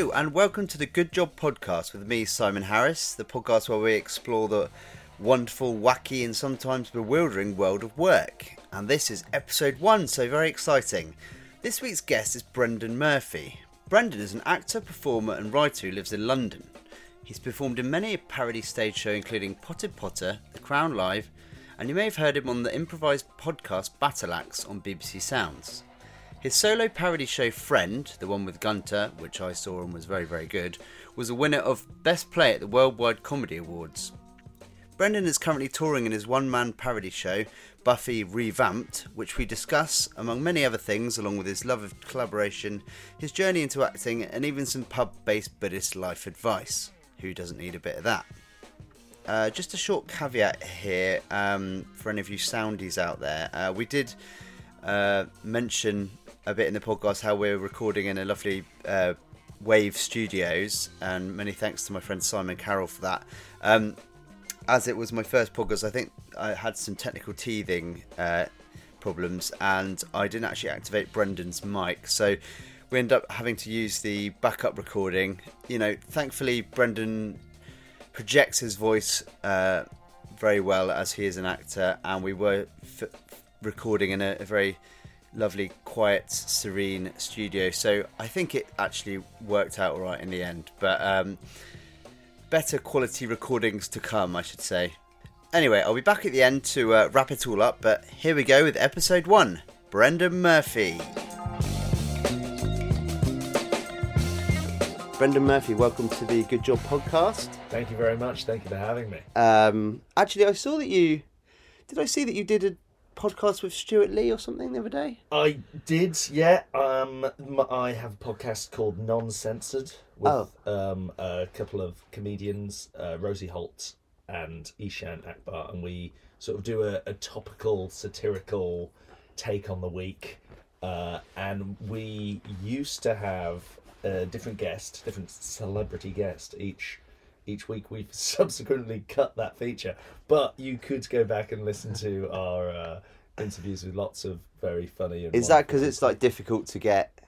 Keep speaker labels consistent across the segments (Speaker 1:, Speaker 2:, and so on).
Speaker 1: And welcome to the Good Job Podcast with me, Simon Harris, the podcast where we explore the wonderful, wacky, and sometimes bewildering world of work. And this is episode one, so very exciting. This week's guest is Brendan Murphy. Brendan is an actor, performer, and writer who lives in London. He's performed in many a parody stage show, including Potted Potter, The Crown Live, and you may have heard him on the improvised podcast BattleActs on BBC Sounds. His solo parody show Friend, the one with Gunther, which I saw and was very, very good, was a winner of Best Play at the Worldwide Comedy Awards. Brendan is currently touring in his one man parody show, Buffy Revamped, which we discuss, among many other things, along with his love of collaboration, his journey into acting, and even some pub based Buddhist life advice. Who doesn't need a bit of that? Uh, just a short caveat here um, for any of you soundies out there. Uh, we did uh, mention a bit in the podcast how we're recording in a lovely uh, Wave Studios, and many thanks to my friend Simon Carroll for that. Um, as it was my first podcast, I think I had some technical teething uh, problems, and I didn't actually activate Brendan's mic, so we end up having to use the backup recording. You know, thankfully Brendan projects his voice uh, very well as he is an actor, and we were f- recording in a, a very lovely, quiet, serene studio. So I think it actually worked out all right in the end. But um, better quality recordings to come, I should say. Anyway, I'll be back at the end to uh, wrap it all up. But here we go with episode one Brendan Murphy. Brendan Murphy, welcome to the Good Job podcast.
Speaker 2: Thank you very much. Thank you for having me.
Speaker 1: Um, actually, I saw that you. Did I see that you did a podcast with Stewart Lee or something the other day?
Speaker 2: I did, yeah. Um, I have a podcast called Non Censored with um, a couple of comedians, uh, Rosie Holt and Ishan Akbar, and we sort of do a, a topical, satirical take on the week. Uh, and we used to have a different guest, different celebrity guest each each week. We've subsequently cut that feature, but you could go back and listen to our uh, interviews with lots of very funny. And
Speaker 1: Is that because it's like difficult to get,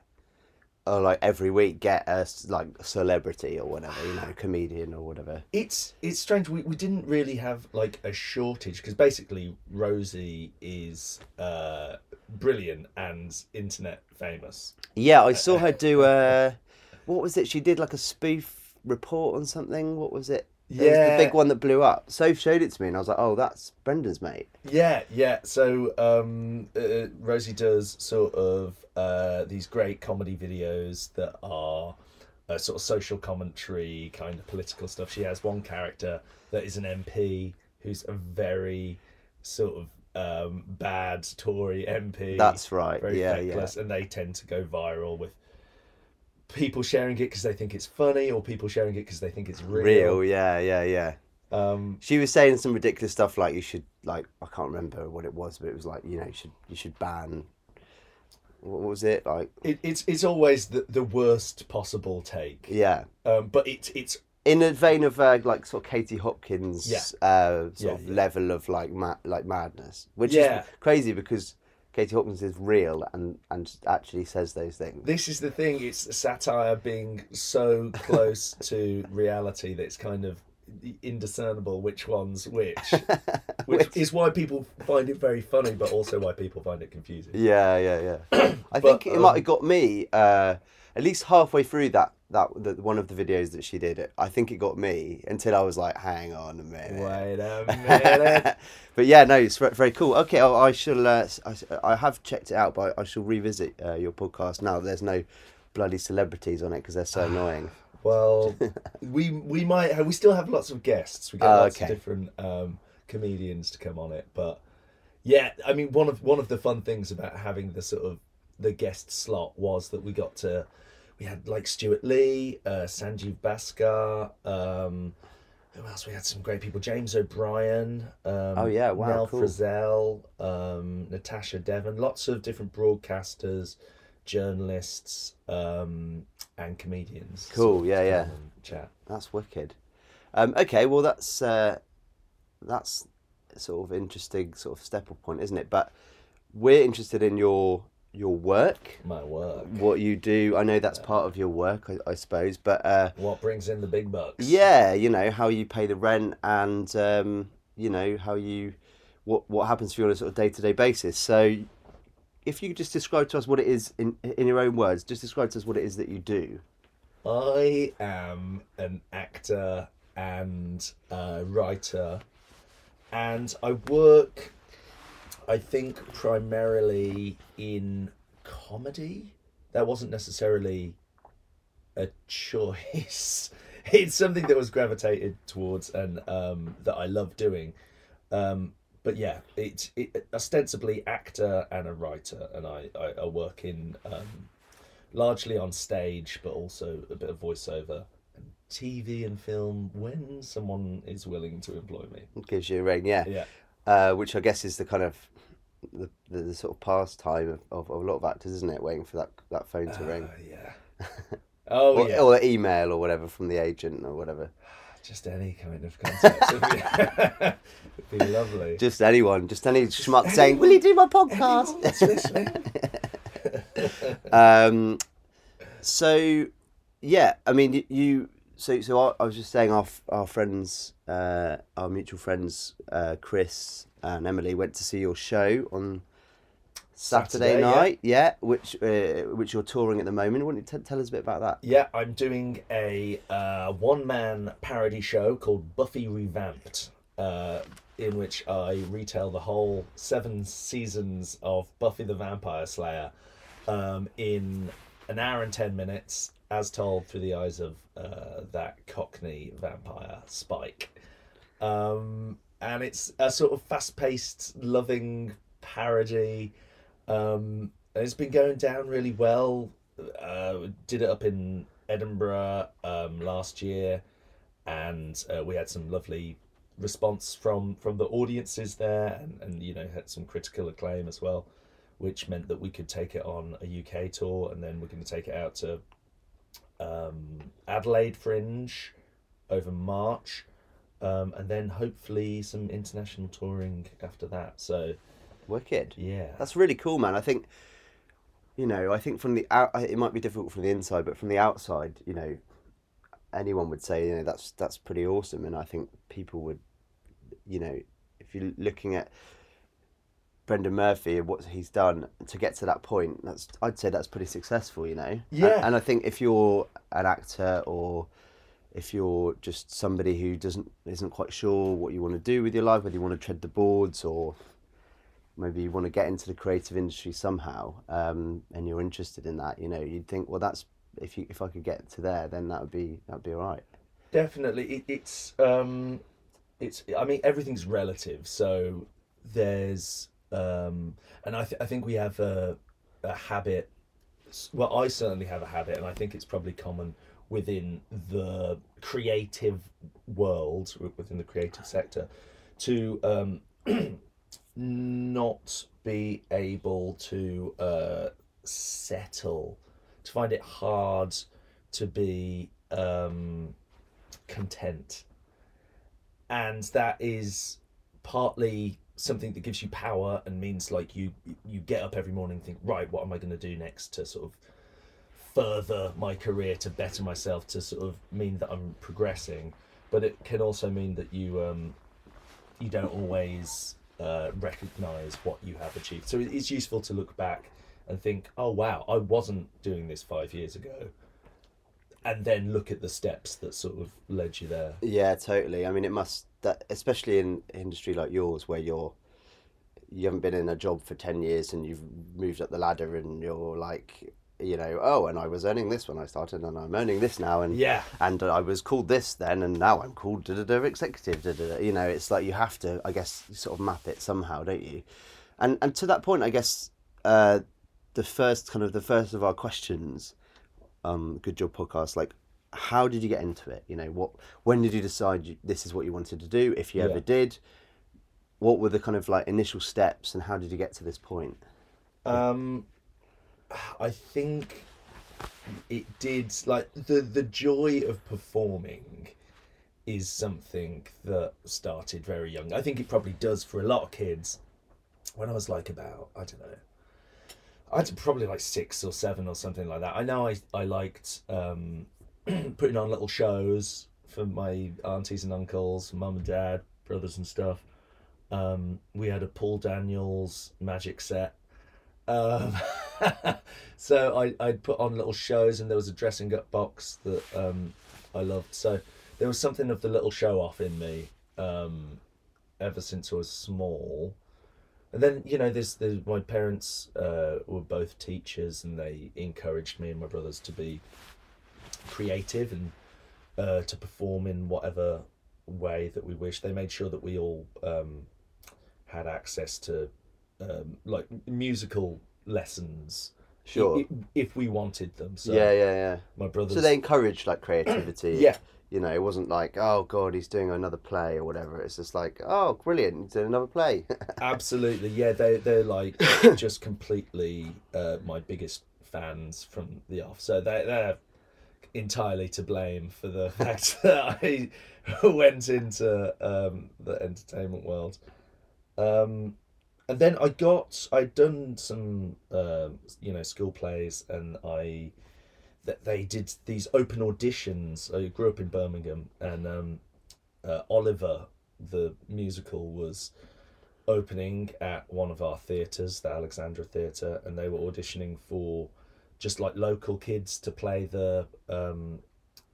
Speaker 1: or like every week get a like celebrity or whatever, you know, comedian or whatever?
Speaker 2: It's it's strange. We, we didn't really have like a shortage because basically Rosie is uh, brilliant and internet famous.
Speaker 1: Yeah, I saw her do a. What was it? She did like a spoof report on something. What was it? It was
Speaker 2: Yeah.
Speaker 1: the big one that blew up. Soph showed it to me, and I was like, "Oh, that's Brendan's mate."
Speaker 2: Yeah, yeah. So um, uh, Rosie does sort of uh, these great comedy videos that are uh, sort of social commentary, kind of political stuff. She has one character that is an MP who's a very sort of um, bad Tory MP.
Speaker 1: That's right.
Speaker 2: very
Speaker 1: yeah, yeah.
Speaker 2: feckless, and they tend to go viral with people sharing it because they think it's funny, or people sharing it because they think it's real.
Speaker 1: Real. Yeah, yeah, yeah.
Speaker 2: Um,
Speaker 1: She was saying some ridiculous stuff like you should like I can't remember what it was, but it was like you know you should you should ban. What was it like?
Speaker 2: it, it's it's always the, the worst possible take.
Speaker 1: Yeah,
Speaker 2: Um, but it's it's
Speaker 1: in a vein of uh, like sort of Katie Hopkins
Speaker 2: Yeah.
Speaker 1: uh, sort
Speaker 2: Yeah,
Speaker 1: of
Speaker 2: yeah.
Speaker 1: level of like ma- like madness, which is crazy because Katie Hopkins is real and and actually says those things.
Speaker 2: this is the thing. It's satire being so close to reality that it's kind of indiscernible which one's which, which is why people find it very funny, but also why people find it confusing.
Speaker 1: Yeah, yeah, yeah. I
Speaker 2: But,
Speaker 1: think it might
Speaker 2: um,
Speaker 1: have got me uh, at least halfway through that that the, one of the videos that she did. I think it got me until I was like, "Hang on a minute."
Speaker 2: Wait a minute.
Speaker 1: but yeah, no, it's very, very cool. Okay, I, I shall. Uh, I, I have checked it out, but I shall revisit uh, your podcast now. There's no bloody celebrities on it because they're so annoying.
Speaker 2: Well, we we might have, we still have lots of guests. We get
Speaker 1: Oh,
Speaker 2: lots
Speaker 1: okay.
Speaker 2: of different um, comedians to come on it, but yeah, I mean one of one of the fun things about having the sort of the guest slot was that we got to we had like Stewart Lee, uh, Sanjeev Bhaskar. Um, who else? We had some great people. James O'Brien. Um,
Speaker 1: Oh, yeah, wow,
Speaker 2: Mel
Speaker 1: cool.
Speaker 2: Frizzell, um, Natasha Devon. Lots of different broadcasters, journalists, um, and comedians.
Speaker 1: Cool, yeah, yeah.
Speaker 2: Chat.
Speaker 1: That's wicked. Um, okay, well that's uh, that's sort of interesting sort of step up point, isn't it? But we're interested in your your work,
Speaker 2: My work.
Speaker 1: what you do. I know that's part of your work, I, I suppose, but uh,
Speaker 2: What brings in the big bucks?
Speaker 1: yeah, you know how you pay the rent and um, you know how you what what happens for you on a sort of day to day basis. So, if you could just describe to us what it is in in your own words, just describe to us what it is that you do.
Speaker 2: I am an actor and a writer, and I work, I think, primarily in comedy. That wasn't necessarily a choice. it's something that was gravitated towards and um, that I love doing. Um, but yeah, it's it, ostensibly actor and a writer, and I, I, I work in um, largely on stage, but also a bit of voiceover and TV and film when someone is willing to employ me.
Speaker 1: It gives you a ring, yeah.
Speaker 2: Yeah.
Speaker 1: Uh, which I guess is the kind of the, the, the sort of pastime of, of, of a lot of actors, isn't it? Waiting for that, that phone to ring.
Speaker 2: Uh, yeah. Oh
Speaker 1: or,
Speaker 2: yeah.
Speaker 1: or email or whatever from the agent or whatever.
Speaker 2: Just any kind of contact would be, be lovely.
Speaker 1: Just anyone, just any schmuck saying, "Will you do my podcast?" Um, so yeah, I mean you. So so I, I was just saying our our friends, uh, our mutual friends, uh, Chris and Emily went to see your show on Saturday,
Speaker 2: Saturday,
Speaker 1: night. Yeah, which uh, which you're touring at the moment. Don't you t- tell us a bit about that?
Speaker 2: Yeah, I'm doing a uh, one man parody show called Buffy Revamped, uh, in which I retell the whole seven seasons of Buffy the Vampire Slayer um, in an hour and ten minutes, as told through the eyes of uh, that Cockney vampire Spike. Um, and it's a sort of fast paced, loving parody. Um, it's been going down really well. Uh, did it up in Edinburgh um, last year, and uh, we had some lovely response from from the audiences there, and, and you know had some critical acclaim as well, which meant that we could take it on a UK tour, and then we're going to take it out to um, Adelaide Fringe over March, um, and then hopefully some international touring after that. So
Speaker 1: Wicked.
Speaker 2: yeah,
Speaker 1: That's really cool, man. I think, you know, I think from the out, it might be difficult from the inside, but from the outside, you know, anyone would say, you know, that's that's pretty awesome, and I think people would, you know, if you're looking at Brendan Murphy and what he's done to get to that point, that's I'd say that's pretty successful, you know.
Speaker 2: Yeah.
Speaker 1: And, and I think if you're an actor or if you're just somebody who doesn't isn't quite sure what you want to do with your life, whether you want to tread the boards or maybe you want to get into the creative industry somehow, um, and you're interested in that, you know, you'd think, well, that's if you if I could get to there, then that would be that would be all right.
Speaker 2: definitely it, it's um it's i mean everything's relative so there's um and i, th- I think we have a, a habit well i certainly have a habit and i think it's probably common within the creative world within the creative sector to um not be able to uh settle to find it hard to be um content. And that is partly something that gives you power and means like you you get up every morning and think right what am i going to do next to sort of further my career to better myself to sort of mean that i'm progressing? But it can also mean that you um you don't always uh, recognize what you have achieved so it's useful to look back and think oh wow i wasn't doing this five years ago and then look at the steps that sort of led you there.
Speaker 1: Yeah, totally. I mean, it must that especially in industry like yours where you're you haven't been in a job for 10 years and you've moved up the ladder and you're like you know oh and i was earning this when i started and i'm earning this now and
Speaker 2: Yeah.
Speaker 1: and i was called this then and now i'm called da, da, da, executive da, da, da. you know it's like you have to i guess sort of map it somehow don't you and and to that point i guess uh the first kind of the first of our questions um good job podcast like how did you get into it you know what when did you decide you, this is what you wanted to do if you
Speaker 2: Yeah.
Speaker 1: ever did what were the kind of like initial steps and how did you get to this point
Speaker 2: Um, I think it did like the the joy of performing is something that started very young. I think it probably does for a lot of kids. When I was like about I don't know, I'd probably like six or seven or something like that. I know I I liked um, putting on little shows for my aunties and uncles, mum and dad, brothers and stuff. Um, we had a Paul Daniels magic set. Um, so I, I'd put on little shows and there was a dressing up box that um, I loved. So there was something of the little show off in me um, ever since I was small. And then, you know, there's, there's my parents uh, were both teachers and they encouraged me and my brothers to be creative and uh, to perform in whatever way that we wish. They made sure that we all um, had access to um, like musical lessons.
Speaker 1: Sure.
Speaker 2: i- If we wanted them. So
Speaker 1: yeah, yeah, yeah.
Speaker 2: my brothers.
Speaker 1: So they encouraged like creativity.
Speaker 2: Yeah.
Speaker 1: You know, it wasn't like, oh god, he's doing another play or whatever. It's just like, oh, brilliant, he's doing another play.
Speaker 2: Absolutely, yeah. They they're like just completely uh, my biggest fans from the off. So they they're entirely to blame for the fact that I went into um, the entertainment world. Um, and then I got I'd done some um, you know school plays, and I that they did these open auditions. I grew up in Birmingham, and um, uh, Oliver the musical was opening at one of our theatres, the Alexandra Theatre, and they were auditioning for just like local kids to play the, um,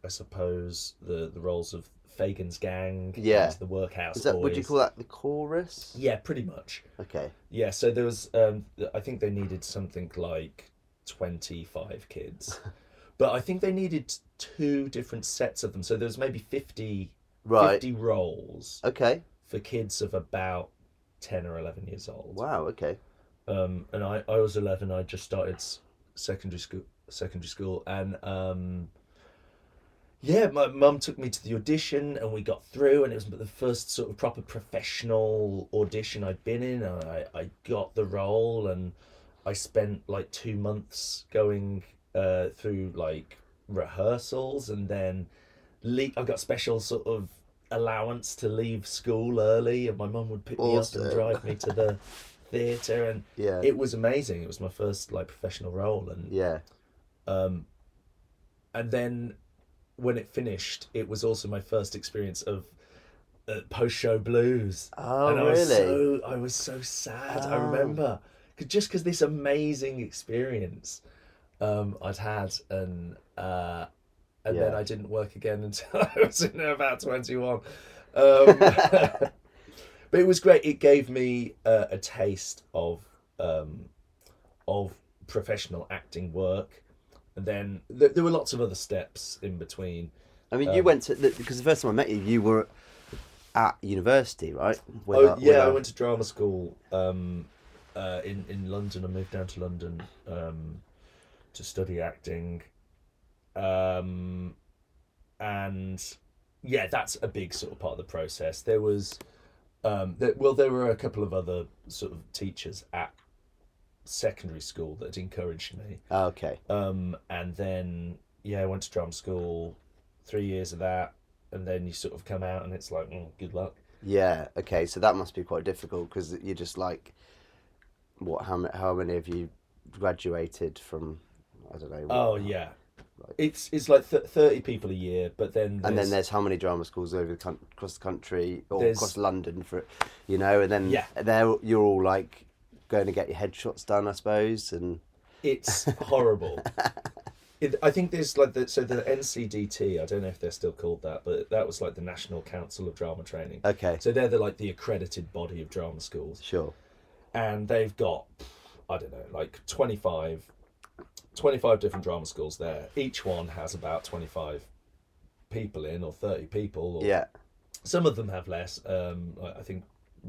Speaker 2: I suppose the the roles of Fagin's gang,
Speaker 1: Yeah.
Speaker 2: and the Workhouse
Speaker 1: Is that
Speaker 2: Boys.
Speaker 1: would you call that the chorus?
Speaker 2: Yeah, pretty much.
Speaker 1: Okay.
Speaker 2: Yeah, so there was, um, I think they needed something like 25 kids. but I think they needed two different sets of them. So there was maybe 50,
Speaker 1: Right.
Speaker 2: 50 roles
Speaker 1: Okay.
Speaker 2: for kids of about 10 or 11 years old.
Speaker 1: Wow. Okay.
Speaker 2: Um, and I, I was 11, I just started s- secondary school, secondary school. And um, yeah, my mum took me to the audition and we got through and it was the first sort of proper professional audition I'd been in. And I, I got the role and I spent like two months going uh, through like rehearsals and then le- I got special sort of allowance to leave school early and my mum would pick me up and drive me to the theatre and
Speaker 1: Yeah.
Speaker 2: it was amazing. It was my first like professional role and
Speaker 1: yeah.
Speaker 2: um, and then when it finished, it was also my first experience of uh, post-show blues.
Speaker 1: Oh,
Speaker 2: and I
Speaker 1: really?
Speaker 2: was so I was so sad. I
Speaker 1: remember
Speaker 2: remember 'Cause- just because this amazing experience um, I'd had, and uh, and then I didn't work again until I was in about twenty-one. Um, but it was great. It gave me uh, a taste of um, of professional acting work, and then th- there were lots of other steps in between.
Speaker 1: I mean, you
Speaker 2: Um,
Speaker 1: went to the, because the first time I met you, you were at university, right? With
Speaker 2: oh
Speaker 1: our-
Speaker 2: yeah, I went to drama school um, uh, in in London. I moved down to London um, to study acting, um, and yeah, that's a big sort of part of the process. There was, um, there, well, there were a couple of other sort of teachers at secondary school that encouraged me.
Speaker 1: Oh, okay.
Speaker 2: Um, and then yeah, I went to drama school, three years of that, and then you sort of come out and it's like, mm, good luck.
Speaker 1: Yeah. Okay. So that must be quite difficult because you're just like, what? How many? How many of you graduated from? I don't know. what-
Speaker 2: Oh yeah,
Speaker 1: Like-
Speaker 2: it's it's like th- thirty people a year, but then
Speaker 1: And then
Speaker 2: there's-
Speaker 1: how many drama schools over the coun- across the country or across London for, you know, and then
Speaker 2: Yeah.
Speaker 1: there you're all like going to get your headshots done, I suppose, and
Speaker 2: it's horrible. It, I think there's like the so the NCDT. I don't know if they're still called that, but that was like the National Council of Drama Training.
Speaker 1: okay,
Speaker 2: So they're the like the accredited body of drama schools,
Speaker 1: sure,
Speaker 2: and they've got I don't know like 25, 25 different drama schools there. Each one has about twenty five people in or thirty people. Or
Speaker 1: yeah,
Speaker 2: Some of them have less. Um, I I think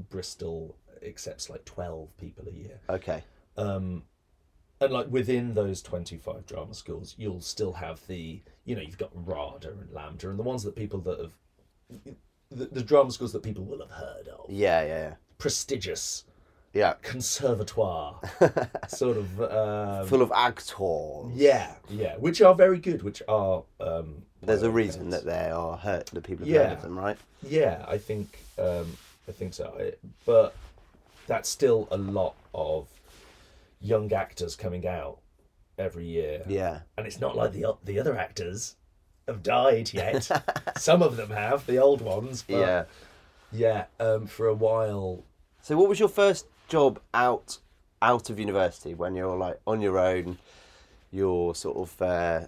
Speaker 2: Bristol accepts like twelve people a year.
Speaker 1: okay,
Speaker 2: um, and like within those 25 drama schools you'll still have the you know you've got RADA and LAMDA and the ones that people that have the, the drama schools that people will have heard of
Speaker 1: yeah, yeah,
Speaker 2: prestigious
Speaker 1: yeah,
Speaker 2: conservatoire sort of um,
Speaker 1: full of actors.
Speaker 2: yeah yeah which are very good which are um,
Speaker 1: There's a reason
Speaker 2: accounts-
Speaker 1: that they are hurt. That people have heard
Speaker 2: Yeah.
Speaker 1: of them, right?
Speaker 2: Yeah, I think um, I think so. But that's still a lot of young actors coming out every year,
Speaker 1: Yeah.
Speaker 2: and it's not like the the other actors have died yet. Some of them have, the old ones. But
Speaker 1: Yeah.
Speaker 2: yeah. Um, for a while,
Speaker 1: So, what was your first job out out of university when you're like on your own? You're sort of, uh,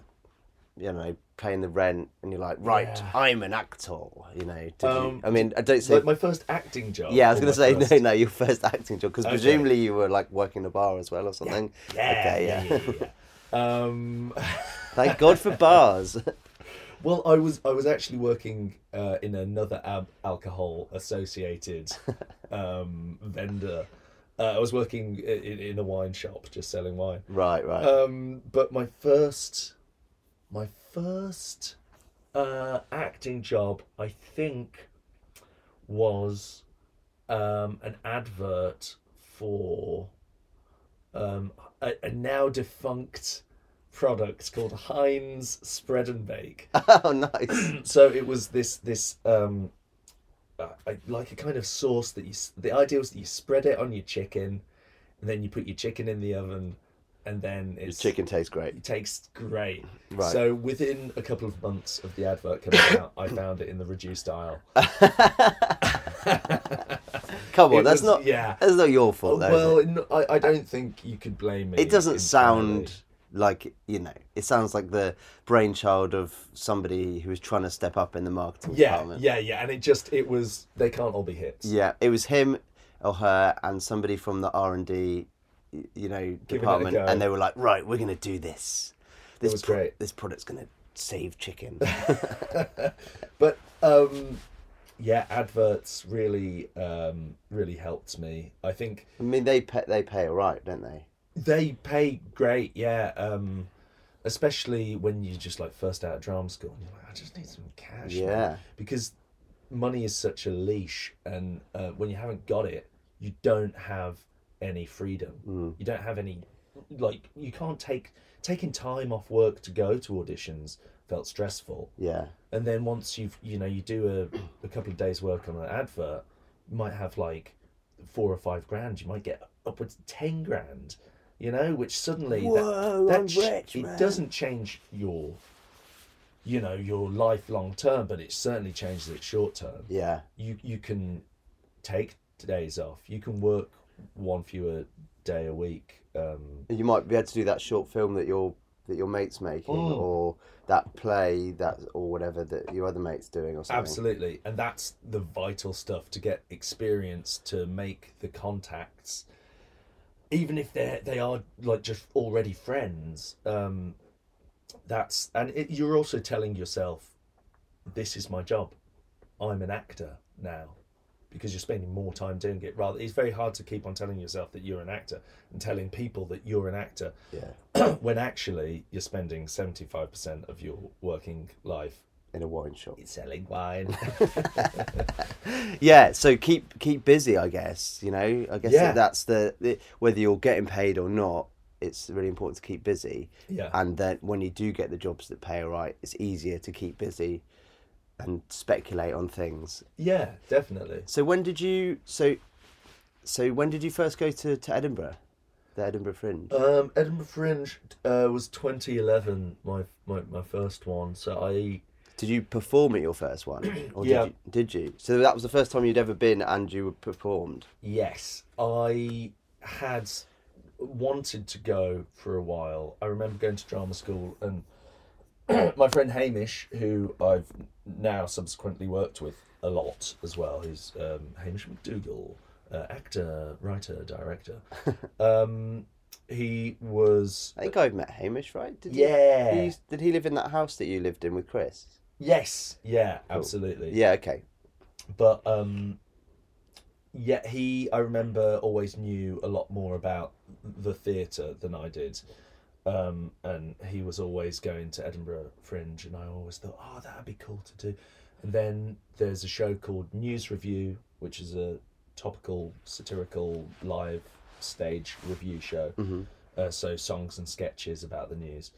Speaker 1: you know, paying the rent, and you're like, right,
Speaker 2: Yeah.
Speaker 1: I'm an actor. You know,
Speaker 2: Um,
Speaker 1: you? I mean, I don't say.
Speaker 2: like my first acting job.
Speaker 1: yeah, I was going to say
Speaker 2: first-
Speaker 1: no, no, your first acting job because
Speaker 2: Okay.
Speaker 1: presumably you were like working a bar as well or something.
Speaker 2: Yeah,
Speaker 1: Okay,
Speaker 2: yeah,
Speaker 1: yeah.
Speaker 2: yeah, yeah. um,
Speaker 1: Thank God for bars.
Speaker 2: well, I was I was actually working uh, in another ab- alcohol associated um, vendor. Uh, I was working in, in a wine shop, just selling wine.
Speaker 1: right, right.
Speaker 2: Um, but my first, my first uh, acting job, I think, was um, an advert for um, a, a now defunct product called Heinz Spread and Bake.
Speaker 1: oh, nice.
Speaker 2: so it was this this um, uh, like a kind of sauce that you. The idea was that you spread it on your chicken, and then you put your chicken in the oven, and then it's
Speaker 1: chicken tastes great.
Speaker 2: it tastes great.
Speaker 1: Right.
Speaker 2: So within a couple of months of the advert coming out, I found it in the reduced aisle.
Speaker 1: Come on,
Speaker 2: It
Speaker 1: that's
Speaker 2: was-
Speaker 1: not.
Speaker 2: yeah.
Speaker 1: That's not your fault, though.
Speaker 2: well, no, I, I don't think you could blame me.
Speaker 1: it doesn't
Speaker 2: entirely.
Speaker 1: sound like you know. It sounds like the brainchild of somebody who was trying to step up in the marketing
Speaker 2: Yeah,
Speaker 1: department.
Speaker 2: yeah, yeah, and it just it was they can't all be hits.
Speaker 1: Yeah, it was him or her and somebody from the R and D, you know, department, and they were like, "Right, we're gonna do this. This
Speaker 2: was great.
Speaker 1: This product's gonna save chicken."
Speaker 2: But um, yeah, adverts really um, really helped me. I think
Speaker 1: I mean, they pay, they pay all right, don't they?
Speaker 2: they pay great. Yeah. Um, especially when you're just like first out of drama school and you're like, I just need some cash. man."
Speaker 1: Yeah.
Speaker 2: because money is such a leash, and uh, when you haven't got it, you don't have any freedom.
Speaker 1: Mm.
Speaker 2: You don't have any, like, you can't take taking time off work to go to auditions felt stressful.
Speaker 1: Yeah,
Speaker 2: And then once you've, you know, you do a, a couple of days work on an advert, you might have like four or five grand. You might get upwards of ten grand. You know, which suddenly
Speaker 1: Whoa,
Speaker 2: that,
Speaker 1: I'm
Speaker 2: ch-
Speaker 1: rich,
Speaker 2: it doesn't change your you know your life long term but it certainly changes it short term
Speaker 1: yeah,
Speaker 2: you you can take days off you can work one fewer day a week um
Speaker 1: you might be able to do that short film that your that your mate's making,
Speaker 2: Mm.
Speaker 1: or that play that or whatever that your other mate's doing, or something.
Speaker 2: absolutely and that's the vital stuff to get experience to make the contacts even if they they are like just already friends um that's and it, you're also telling yourself this is my job i'm an actor now because you're spending more time doing it rather it's very hard to keep on telling yourself that you're an actor and telling people that you're an actor
Speaker 1: Yeah,
Speaker 2: when actually you're spending 75% of your working life
Speaker 1: in a wine shop.
Speaker 2: selling wine.
Speaker 1: Yeah so keep keep busy i guess you know? I guess
Speaker 2: Yeah.
Speaker 1: that that's the, the whether you're getting paid or not it's really important to keep busy.
Speaker 2: Yeah.
Speaker 1: And then when you do get the jobs that pay all right it's easier to keep busy and speculate on things.
Speaker 2: Yeah definitely.
Speaker 1: So when did you so so when did you first go to, to edinburgh? The edinburgh fringe?
Speaker 2: Um, Edinburgh Fringe uh, was 2011, my, my my first one. So I
Speaker 1: did you perform at your first one? Or
Speaker 2: Yeah.
Speaker 1: did, you, did you? So that was the first time you'd ever been and you performed?
Speaker 2: Yes, I had wanted to go for a while. I remember going to drama school and my friend Hamish, who I've now subsequently worked with a lot as well, who's um, Hamish McDougall, uh, actor, writer, director. um, he was
Speaker 1: i think i've met hamish right did
Speaker 2: Yeah.
Speaker 1: he, he did he live in that house that you lived in with chris
Speaker 2: yes, yeah, absolutely.
Speaker 1: yeah okay
Speaker 2: but um yeah he i remember always knew a lot more about the theatre than i did um and he was always going to edinburgh fringe and i always thought oh that'd be cool to do. And then there's a show called NewsRevue which is a topical satirical live stage review show.
Speaker 1: Mhm.
Speaker 2: uh, so songs and sketches about the news.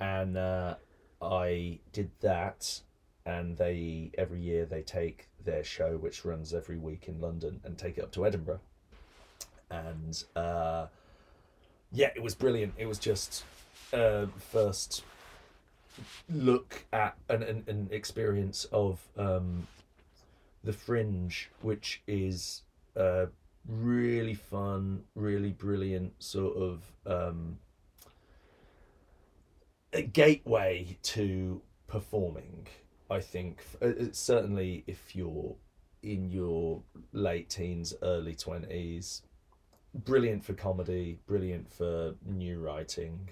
Speaker 2: And uh, i did that and they every year they take their show which runs every week in london and take it up to edinburgh. And uh, yeah, it was brilliant. It was just uh, first look at an, an, an experience of um, the Fringe, which is uh, really fun, really brilliant sort of um, a gateway to performing. I think uh, uh, certainly if you're in your late teens, early twenties, brilliant for comedy, brilliant for new writing.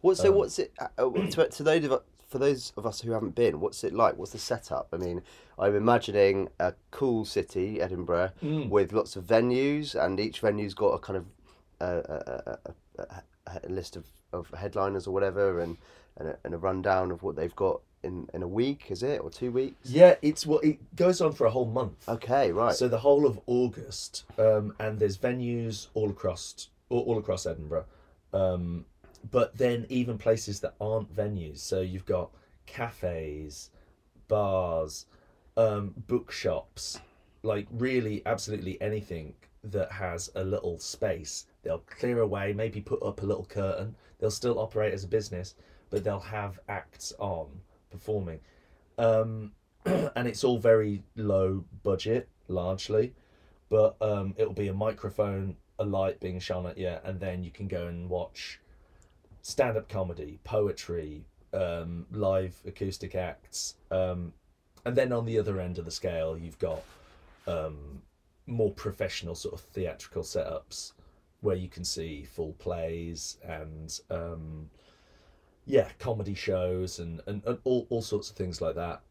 Speaker 1: What so?
Speaker 2: Um,
Speaker 1: what's it uh, uh, to, to those of for those of us who haven't been? What's it like? What's the setup? I mean, I'm imagining a cool city, Edinburgh,
Speaker 2: Mm.
Speaker 1: with lots of venues, and each venue's got a kind of uh, a, a, a, a list of, of headliners or whatever, and and a, and a rundown of what they've got in, in a week, is it, or two weeks?
Speaker 2: Yeah, it's what it goes on for a whole month.
Speaker 1: Okay, right.
Speaker 2: So the whole of August, um, and there's venues all across all, all across Edinburgh, um, but then even places that aren't venues. So you've got cafes, bars, um, bookshops, like really absolutely anything that has a little space. They'll clear away, maybe put up a little curtain. They'll still operate as a business, but they'll have acts on performing. Um, and it's all very low budget, largely, but um, it'll be a microphone, a light being shone at you, and then you can go and watch stand up comedy, poetry, um, live acoustic acts. Um, and then on the other end of the scale, you've got um, more professional sort of theatrical setups where you can see full plays and um, yeah, comedy shows and, and, and all, all sorts of things like that.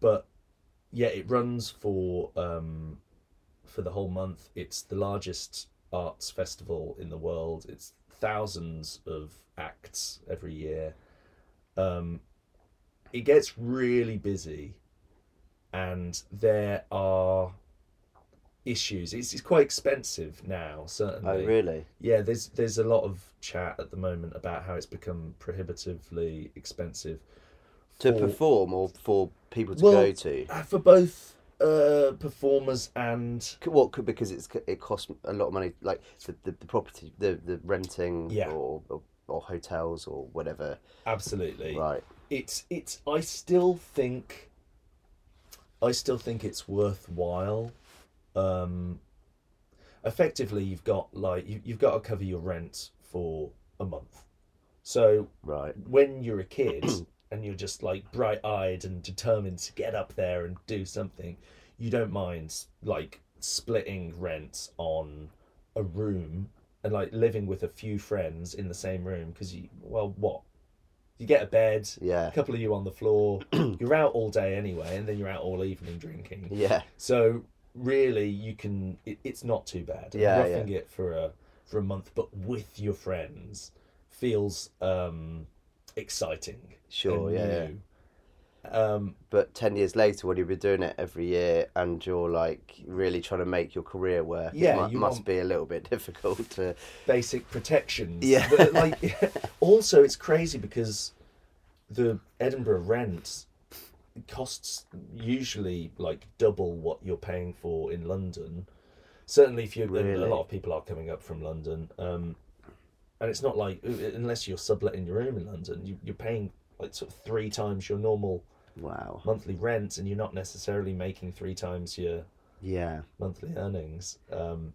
Speaker 2: But yeah, it runs for um, for the whole month. It's the largest arts festival in the world. It's thousands of acts every year. Um, it gets really busy, and there are issues. It's, it's quite expensive now, certainly.
Speaker 1: oh, really?
Speaker 2: Yeah, there's there's a lot of chat at the moment about how it's become prohibitively expensive
Speaker 1: To
Speaker 2: for-
Speaker 1: perform or for people to
Speaker 2: Well-
Speaker 1: go to?
Speaker 2: uh, for both uh, performers and
Speaker 1: What could because it's it costs a lot of money, like the, the, the property, the the renting,
Speaker 2: Yeah.
Speaker 1: or, or or hotels or whatever.
Speaker 2: absolutely
Speaker 1: Right.
Speaker 2: it's it's I still think I still think it's worthwhile. Um, effectively, you've got like you, you've got to cover your rent for a month. So
Speaker 1: Right.
Speaker 2: when you're a kid and you're just like bright eyed and determined to get up there and do something, you don't mind like splitting rent on a room and like living with a few friends in the same room because you well what you get a bed
Speaker 1: Yeah.
Speaker 2: a couple of you on the floor you're out all day anyway and then you're out all evening drinking
Speaker 1: Yeah.
Speaker 2: so really you can it, it's not too bad
Speaker 1: Yeah,
Speaker 2: roughing it for a for a month but with your friends feels um exciting
Speaker 1: Sure. Yeah, yeah.
Speaker 2: um
Speaker 1: But ten years later, when you've been doing it every year and you're like really trying to make your career work,
Speaker 2: Yeah,
Speaker 1: it mu- must be a little bit difficult to.
Speaker 2: basic protections
Speaker 1: Yeah.
Speaker 2: but like also it's crazy because the edinburgh rent costs usually like double what you're paying for in london certainly if you're
Speaker 1: Really?
Speaker 2: a lot of people are coming up from london um and it's not like unless you're subletting your room in london you, you're paying like sort of three times your normal
Speaker 1: Wow.
Speaker 2: monthly rent and you're not necessarily making three times your
Speaker 1: Yeah.
Speaker 2: monthly earnings um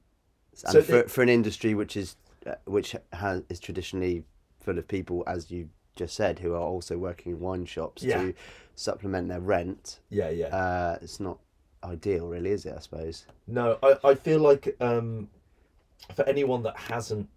Speaker 1: And
Speaker 2: So
Speaker 1: for
Speaker 2: the-
Speaker 1: for an industry which is uh, which has is traditionally full of people, as you just said, who are also working in wine shops
Speaker 2: Yeah.
Speaker 1: to supplement their rent,
Speaker 2: yeah yeah
Speaker 1: uh, it's not ideal, really, is it? I suppose.
Speaker 2: No, I, I feel like um, for anyone that hasn't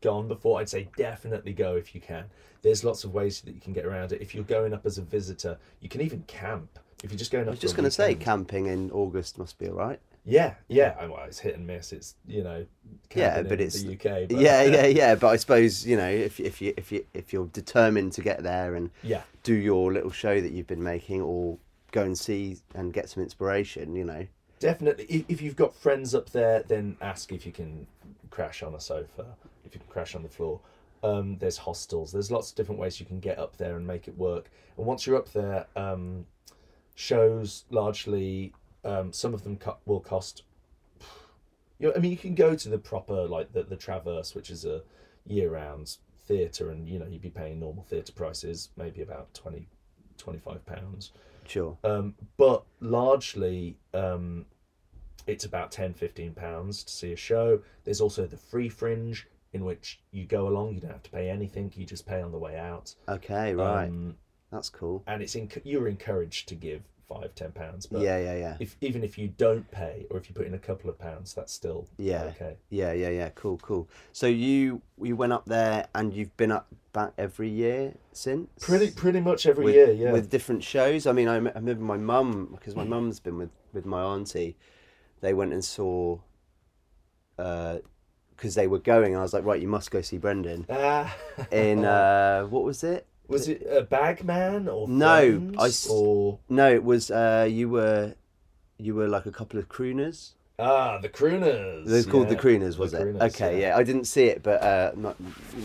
Speaker 2: gone before, I'd say definitely go if you can. There's lots of ways that you can get around it. If you're going up as a visitor, you can even camp. If you're just going
Speaker 1: I
Speaker 2: up,
Speaker 1: was
Speaker 2: for
Speaker 1: just going to say, camping in August must be all right.
Speaker 2: Yeah, yeah. Well, it's hit and miss. It's you know,
Speaker 1: Yeah, but it's-
Speaker 2: the UK. But,
Speaker 1: Yeah, yeah, yeah. But I suppose you know, if if you if you if you're determined to get there and
Speaker 2: yeah,
Speaker 1: do your little show that you've been making, or go and see and get some inspiration, you know.
Speaker 2: definitely. If, if you've got friends up there, then ask if you can crash on a sofa. If you can crash on the floor. Um, there's hostels. There's lots of different ways you can get up there and make it work. And once you're up there, um, shows largely um, some of them co- will cost. You know, I mean, you can go to the proper like the the Traverse, which is a year round theatre, and you know you'd be paying normal theatre prices, maybe about 20, 25 pounds.
Speaker 1: Sure.
Speaker 2: Um, but largely, um, it's about 10, 15 pounds to see a show. There's also the free fringe, in which you go along, you don't have to pay anything, you just pay on the way out.
Speaker 1: Okay, right.
Speaker 2: Um,
Speaker 1: That's cool.
Speaker 2: and it's in, you're encouraged to give five, ten pounds. But
Speaker 1: yeah, yeah, yeah.
Speaker 2: if even if you don't pay, or if you put in a couple of pounds, that's still
Speaker 1: Yeah.
Speaker 2: okay.
Speaker 1: Yeah, yeah, yeah. Cool, cool. So you you went up there and you've been up back every year since.
Speaker 2: Pretty pretty much every
Speaker 1: with,
Speaker 2: year, yeah.
Speaker 1: With different shows. I mean, I, I remember my mum because my mum's been with with my auntie. They went and saw. uh Because they were going, and I was like, right, you must go see Brendan
Speaker 2: Ah,
Speaker 1: in uh, what was it?
Speaker 2: Was it a bagman or
Speaker 1: No, I s-
Speaker 2: or
Speaker 1: No, it was uh, you were, you were like a couple of crooners.
Speaker 2: ah the crooners.
Speaker 1: It was called the
Speaker 2: yeah.
Speaker 1: Crooners, was
Speaker 2: The
Speaker 1: it?
Speaker 2: Crooners,
Speaker 1: okay, yeah. I didn't see it, but uh, my,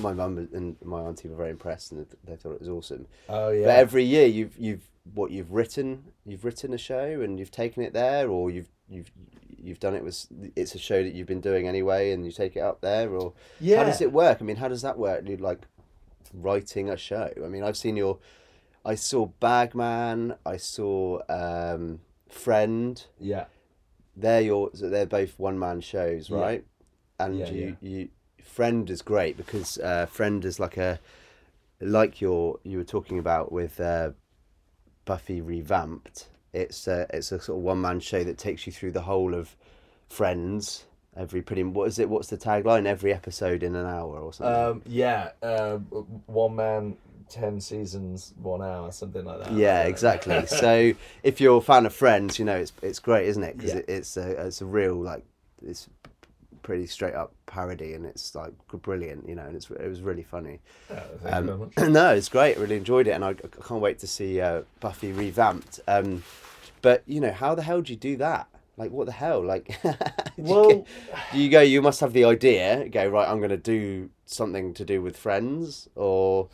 Speaker 1: my mum and my auntie were very impressed, and they thought it was awesome.
Speaker 2: Oh yeah.
Speaker 1: But every year, you've you've what you've written, you've written a show, and you've taken it there, or you've you've you've done it with it's a show that you've been doing anyway, and you take it up there, or
Speaker 2: yeah.
Speaker 1: how does it work? I mean, how does that work? You like writing a show? I mean, I've seen your, I saw Bagman, I saw um, Friend
Speaker 2: Yeah.
Speaker 1: they're your they're both one man shows
Speaker 2: Yeah.
Speaker 1: right and
Speaker 2: Yeah,
Speaker 1: you you friend is great because uh friend is like a like your you were talking about with uh buffy revamped it's a it's a sort of one man show that takes you through the whole of friends every pretty what is it what's the tagline every episode in an hour or something
Speaker 2: Um, yeah. Uh, one man, ten seasons, one hour, something like that.
Speaker 1: Yeah, exactly. so if you're a fan of Friends, you know it's it's great, isn't it? Because
Speaker 2: Yeah.
Speaker 1: it, it's a it's a real like it's pretty straight up parody, and it's like brilliant, you know, and it's it was really funny.
Speaker 2: Very
Speaker 1: Um, no, it's great. I really enjoyed it, and I, I can't wait to see uh, Buffy revamped. Um, but you know, how the hell do you do that? Like, what the hell? Like, do you
Speaker 2: Well-
Speaker 1: go- you go? You must have the idea. Go right. I'm going to do something to do with Friends, or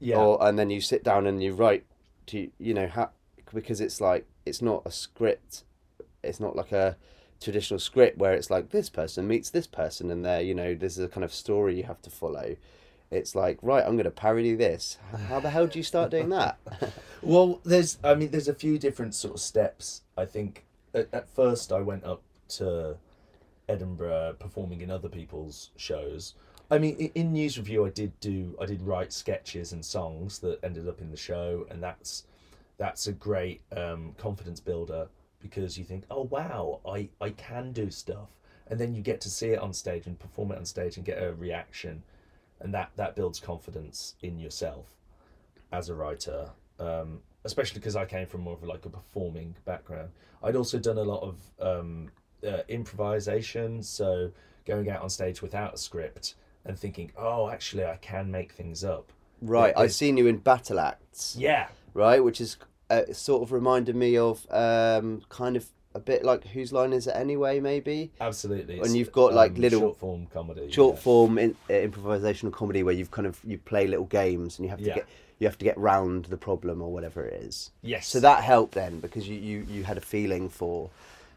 Speaker 2: Yeah.
Speaker 1: or and then you sit down and you write to you know how because it's like it's not a script it's not like a traditional script where it's like this person meets this person and there you know there's a kind of story you have to follow it's like right i'm going to parody this how the hell do you start doing that
Speaker 2: Well, there's, I mean, there's a few different sort of steps. I think at, at first I went up to Edinburgh performing in other people's shows. I mean, in NewsRevue, I did do, I did write sketches and songs that ended up in the show, and that's that's a great um, confidence builder because you think, oh wow, I I can do stuff, and then you get to see it on stage and perform it on stage and get a reaction, and that that builds confidence in yourself as a writer, um, especially because I came from more of like a performing background. I'd also done a lot of um, uh, improvisation, so going out on stage without a script and thinking, oh, actually, I can make things up.
Speaker 1: right i've seen you in BattleActs
Speaker 2: Yeah,
Speaker 1: right which is uh, sort of reminded me of um kind of a bit like whose line is it anyway maybe
Speaker 2: absolutely.
Speaker 1: And you've got, like, little-
Speaker 2: short form comedy.
Speaker 1: short
Speaker 2: yeah.
Speaker 1: form in, uh, improvisational comedy where you've kind of you play little games and you have to
Speaker 2: Yeah.
Speaker 1: get you have to get round the problem or whatever it is.
Speaker 2: Yes.
Speaker 1: So that helped then because you, you, you had a feeling for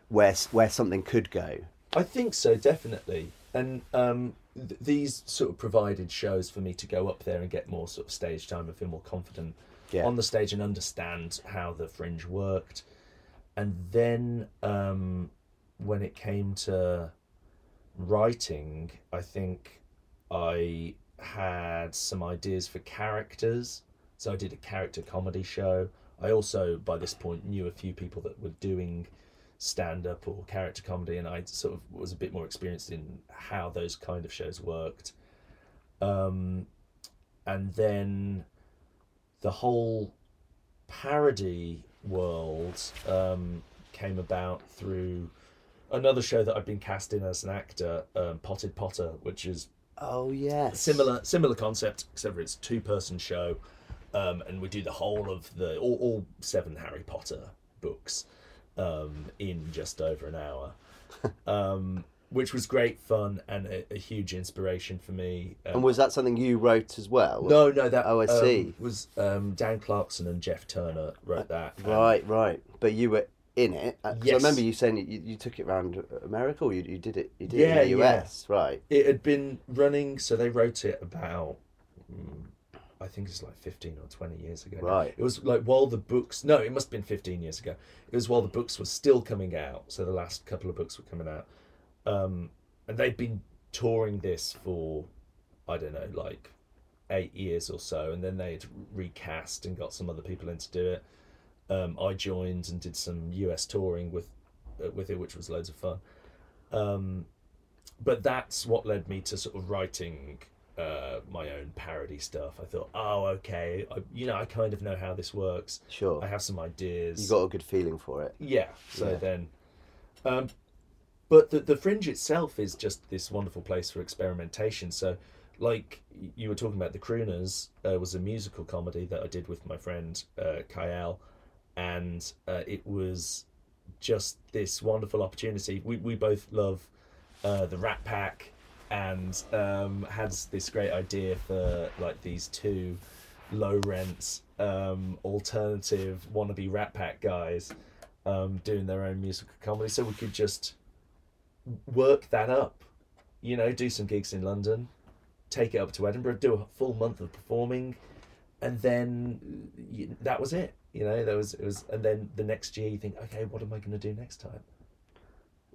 Speaker 1: where where something could go.
Speaker 2: I think so, definitely. And um, th- these sort of provided shows for me to go up there and get more sort of stage time and feel more confident
Speaker 1: Yeah.
Speaker 2: on the stage and understand how the fringe worked. And then um, when it came to writing, I think I had some ideas for characters. So I did a character comedy show. I also, by this point, knew a few people that were doing stand up or character comedy, and I sort of was a bit more experienced in how those kind of shows worked. Um, and then the whole parody world um, came about through another show that I've been cast in as an actor, um, Potted Potter, which is
Speaker 1: Oh yes.
Speaker 2: similar similar concept, except for it's two person show, um, and we do the whole of the all, all seven Harry Potter books um, in just over an hour, um, which was great fun and a, a huge inspiration for me. Um,
Speaker 1: And was that something you wrote as well?
Speaker 2: no, no, that
Speaker 1: Oh, I
Speaker 2: um,
Speaker 1: see.
Speaker 2: was um, Dan Clarkson and Jeff Turner wrote that. and-
Speaker 1: Right, right. But you were in it. Uh, 'cause I remember you saying you, you took it around America, or you, you did it. You did
Speaker 2: Yeah,
Speaker 1: it in the
Speaker 2: yeah.
Speaker 1: US, right?
Speaker 2: It had been running, so they wrote it about, mm, I think it's like 15 or 20 years ago.
Speaker 1: Right.
Speaker 2: It was like while the books, no, it must have been 15 years ago. It was while the books were still coming out. So the last couple of books were coming out. Um, and they'd been touring this for, I don't know, like eight years or so. And then they'd recast and got some other people in to do it. Um, I joined and did some US touring with, uh, with it, which was loads of fun. Um, but that's what led me to sort of writing uh, my own parody stuff. I thought, oh, okay, I, you know, I kind of know how this works.
Speaker 1: Sure.
Speaker 2: I have some ideas.
Speaker 1: You got a good feeling for it.
Speaker 2: yeah. So
Speaker 1: Yeah.
Speaker 2: then, um, but the the fringe itself is just this wonderful place for experimentation. So, like you were talking about, the Crooners uh, was a musical comedy that I did with my friend uh, Kyle, and uh, it was just this wonderful opportunity. We we both love uh, the Rat Pack, and um, had this great idea for like these two low rent um, alternative wannabe Rat Pack guys um, doing their own musical comedy, so we could just work that up. You know, do some gigs in London, take it up to Edinburgh, do a full month of performing, and then y- that was it. You know, there was it was, and then the next year you think, okay, what am I going to do next time?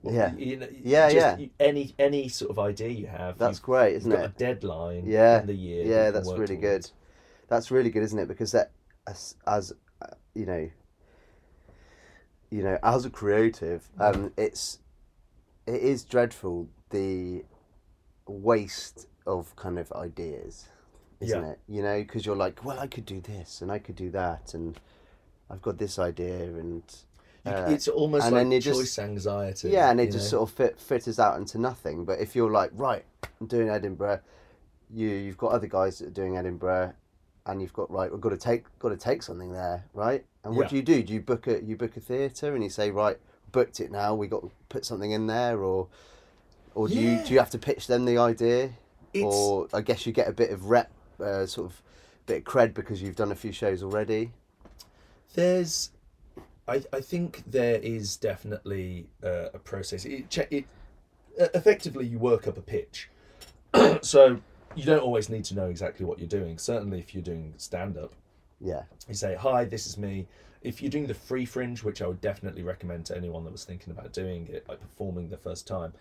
Speaker 1: Yeah.
Speaker 2: you know,
Speaker 1: Yeah,
Speaker 2: just
Speaker 1: yeah.
Speaker 2: Any any sort of idea you have,
Speaker 1: That's great,
Speaker 2: you've
Speaker 1: isn't
Speaker 2: got
Speaker 1: it?
Speaker 2: a deadline.
Speaker 1: Yeah,
Speaker 2: in the year.
Speaker 1: yeah, that's really
Speaker 2: towards.
Speaker 1: good. That's really good, isn't it? Because that, as, as uh, you know, you know, as a creative, um, it's it is dreadful the waste of kind of ideas, isn't
Speaker 2: Yeah.
Speaker 1: it? You know, because you're like, well, I could do this and I could do that, and I've got this idea, and uh,
Speaker 2: it's almost
Speaker 1: and
Speaker 2: like
Speaker 1: then you
Speaker 2: choice
Speaker 1: just-
Speaker 2: anxiety.
Speaker 1: yeah, and it just
Speaker 2: know?
Speaker 1: sort of fit, filters out into nothing. But if you're like, right, I'm doing Edinburgh, you you've got other guys that are doing Edinburgh, and you've got right, we've got to take got to take something there, right? And what
Speaker 2: Yeah.
Speaker 1: do you do? Do you book a you book a theatre and you say, right, booked it now, we got to put something in there, or or do you do you have to pitch them the idea,
Speaker 2: It's-
Speaker 1: or I guess you get a bit of rep, uh, sort of bit of cred because you've done a few shows already.
Speaker 2: there's I, I think there is definitely uh, a process. It, it effectively you work up a pitch. So you don't always need to know exactly what you're doing. Certainly if you're doing stand up
Speaker 1: Yeah,
Speaker 2: you say hi this is me. If you're doing the free fringe which i would definitely recommend to anyone that was thinking about doing it like performing the first time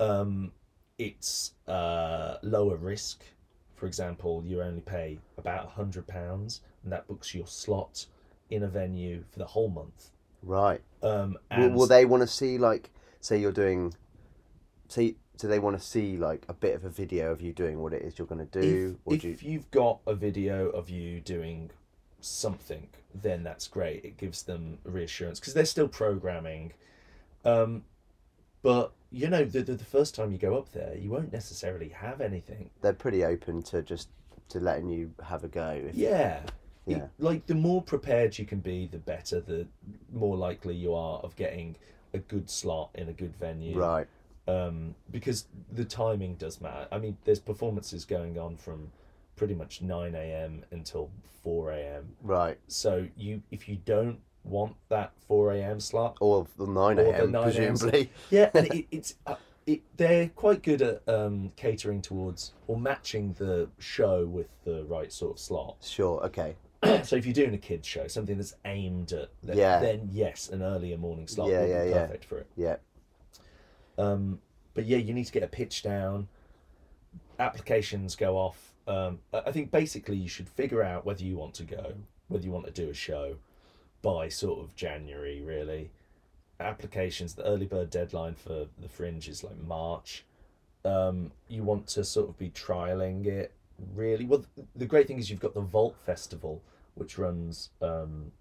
Speaker 2: um, it's uh, lower risk. For example you only pay about a hundred pounds and that books your slot in a venue for the whole month.
Speaker 1: Right.
Speaker 2: um,
Speaker 1: Will, will they want to see like say you're doing see do they want to see like a bit of a video of you doing what it is you're going to do?
Speaker 2: If, if
Speaker 1: you,
Speaker 2: you've got a video of you doing something then that's great. It gives them reassurance because they're still programming. Um, but you know the, the, the first time you go up there you won't necessarily have anything.
Speaker 1: They're pretty open to just to letting you have a go if,
Speaker 2: yeah It-
Speaker 1: Yeah.
Speaker 2: like the more prepared you can be the better the more likely you are of getting a good slot in a good venue
Speaker 1: right
Speaker 2: um, because the timing does matter. I mean, there's performances going on from pretty much nine a.m. until four a.m.
Speaker 1: right
Speaker 2: So you, if you don't want that four a.m. slot,
Speaker 1: or the 9 a.m
Speaker 2: 9 a.m.
Speaker 1: presumably
Speaker 2: yeah, and it, it's uh, it, they're quite good at um, catering towards or matching the show with the right sort of slot.
Speaker 1: sure okay
Speaker 2: so if you're doing a kids show, something that's aimed at, that,
Speaker 1: Yeah.
Speaker 2: then yes, an earlier morning slot
Speaker 1: Yeah,
Speaker 2: would
Speaker 1: yeah,
Speaker 2: be perfect for it.
Speaker 1: yeah
Speaker 2: Um, but yeah, you need to get a pitch down. Applications go off. Um, I I think basically you should figure out whether you want to go, whether you want to do a show by sort of January, really. Applications, the early bird deadline for the fringe is like March. Um, you want to sort of be trialing it really. Well, the great thing is you've got the Vault Festival, which runs um,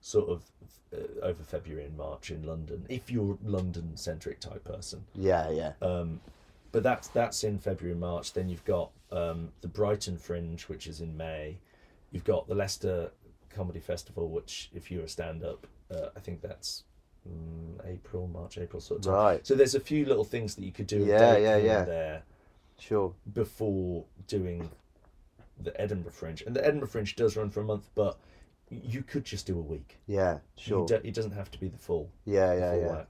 Speaker 2: sort of uh, over February and March in London. If you're London centric type person,
Speaker 1: yeah yeah
Speaker 2: um, but that's that's in February and March. Then you've got um, the Brighton Fringe, which is in May. You've got the Leicester Comedy Festival, which if you're a stand up, uh, I think that's mm, April, March, April sort of time.
Speaker 1: right
Speaker 2: So there's a few little things that you could do.
Speaker 1: Yeah, yeah, yeah.
Speaker 2: There
Speaker 1: sure
Speaker 2: before doing the Edinburgh Fringe, and the Edinburgh Fringe does run for a month, but you could just do a week.
Speaker 1: Yeah, sure.
Speaker 2: don't- it doesn't have to be the full.
Speaker 1: yeah, yeah,
Speaker 2: full
Speaker 1: yeah.
Speaker 2: whack.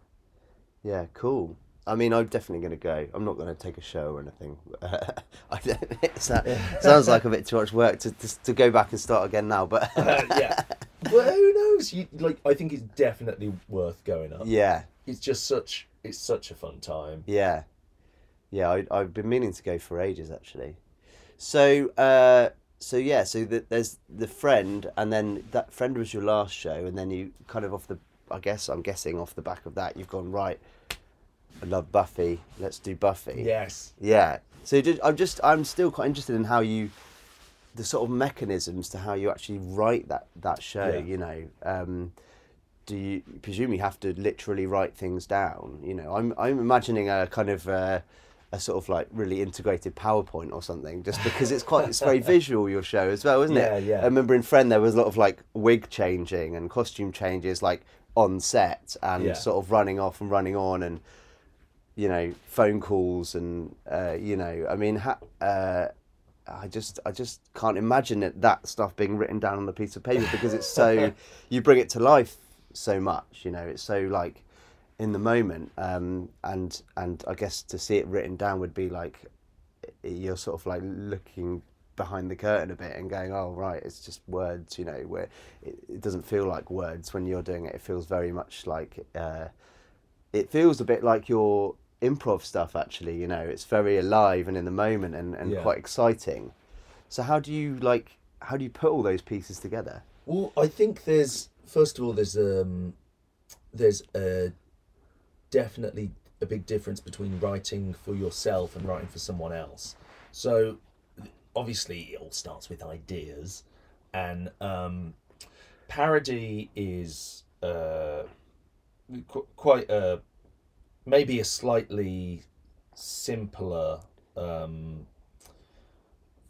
Speaker 1: Yeah, cool. I mean, I'm definitely going to go. I'm not going to take a show or anything. I don't, it's that, sounds like a bit too much work to, to to go back and start again now. But
Speaker 2: Uh, yeah. Well, who knows? You like. I think it's definitely worth going up.
Speaker 1: yeah,
Speaker 2: It's just such. It's such a fun time.
Speaker 1: yeah, yeah. I, I've been meaning to go for ages actually. So, uh, so yeah, so the, there's the friend, and then that friend was your last show, and then you kind of off the. I guess I'm guessing off the back of that, you've gone right. I love Buffy. Let's do Buffy.
Speaker 2: Yes.
Speaker 1: Yeah. So just, I'm just I'm still quite interested in how you, the sort of mechanisms to how you actually write that that show.
Speaker 2: Yeah.
Speaker 1: You know, um, do you presume you have to literally write things down? You know, I'm I'm imagining a kind of. Uh, a sort of like really integrated PowerPoint or something, just because it's quite it's very visual your show as well, isn't
Speaker 2: Yeah,
Speaker 1: it?
Speaker 2: yeah. yeah.
Speaker 1: I remember in Friend there was a lot of like wig changing and costume changes like on set and
Speaker 2: Yeah.
Speaker 1: sort of running off and running on and you know phone calls and uh, you know I mean ha- uh, I just I just can't imagine that that stuff being written down on a piece of paper because it's so you bring it to life so much you know it's so like in the moment um, and and I guess to see it written down would be like you're sort of like looking behind the curtain a bit and going oh right it's just words you know where it, it doesn't feel like words when you're doing it. It feels very much like uh, it feels a bit like your improv stuff actually you know. It's very alive and in the moment and, and
Speaker 2: Yeah.
Speaker 1: quite exciting. So how do you like how do you put all those pieces together?
Speaker 2: Well, I think there's first of all there's um there's a definitely a big difference between writing for yourself and writing for someone else. So obviously it all starts with ideas and um parody is uh qu- quite a maybe a slightly simpler um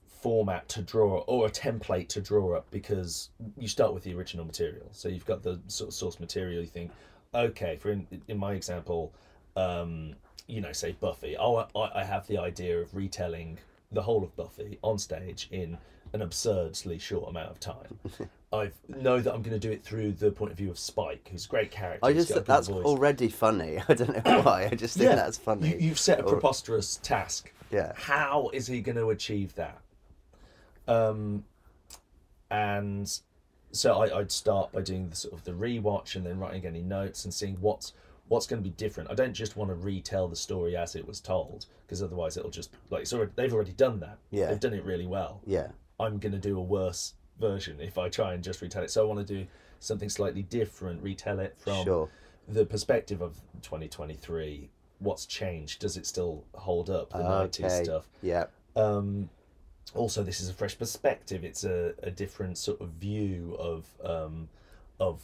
Speaker 2: format to draw or a template to draw up because you start with the original material so you've got the sort of source material you think okay for in, in my example um you know say buffy oh I, I have the idea of retelling the whole of buffy on stage in an absurdly short amount of time i know that i'm going to do it through the point of view of spike who's a great character
Speaker 1: I just that's already funny I don't know why I just think that's funny
Speaker 2: You, you've set a
Speaker 1: Or-
Speaker 2: preposterous task.
Speaker 1: Yeah.
Speaker 2: How is he going to achieve that? Um, and so I, I'd start by doing the sort of the rewatch and then writing any notes and seeing what's what's going to be different. I don't just want to retell the story as it was told because otherwise it'll just like so they've already done that.
Speaker 1: Yeah.
Speaker 2: they've done it really well.
Speaker 1: yeah
Speaker 2: I'm going to do a worse version if I try and just retell it. So I want to do something slightly different, retell it from
Speaker 1: Sure.
Speaker 2: the perspective of 2023. What's changed? Does it still hold up? The 90s stuff.
Speaker 1: yeah
Speaker 2: Um, also, this is a fresh perspective. It's a, a different sort of view of um, of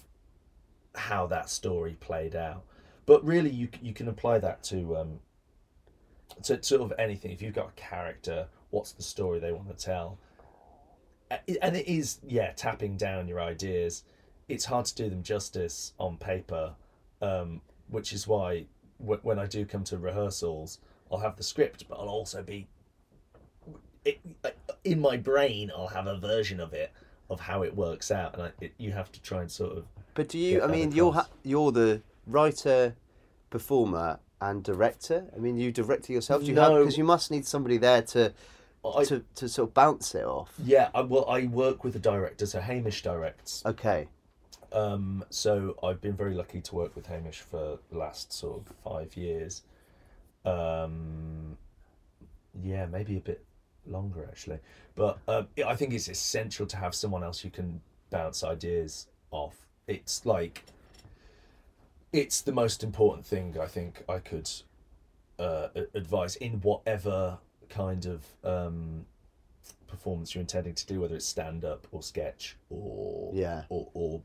Speaker 2: how that story played out. But really, you you can apply that to um, to sort of anything. If you've got a character, what's the story they want to tell? And it is, yeah, tapping down your ideas. It's hard to do them justice on paper, um, which is why when I do come to rehearsals, I'll have the script, but I'll also be it, in my brain. I'll have a version of it of how it works out, and I, it, you have to try and sort of
Speaker 1: But do you? I mean, you're ha- you're the writer, performer, and director. I mean, you direct it yourself. Do you have
Speaker 2: No.
Speaker 1: because you must need somebody there to
Speaker 2: I,
Speaker 1: to to sort of bounce it off.
Speaker 2: yeah. I, well, I work with a director, so Hamish directs.
Speaker 1: Okay.
Speaker 2: Um, so I've been very lucky to work with Hamish for the last sort of five years. Um, yeah, maybe a bit longer actually, but um, I think it's essential to have someone else you can bounce ideas off. It's like it's the most important thing I think I could uh, advise in whatever kind of um, performance you're intending to do, whether it's stand up or sketch or
Speaker 1: Yeah.
Speaker 2: or, or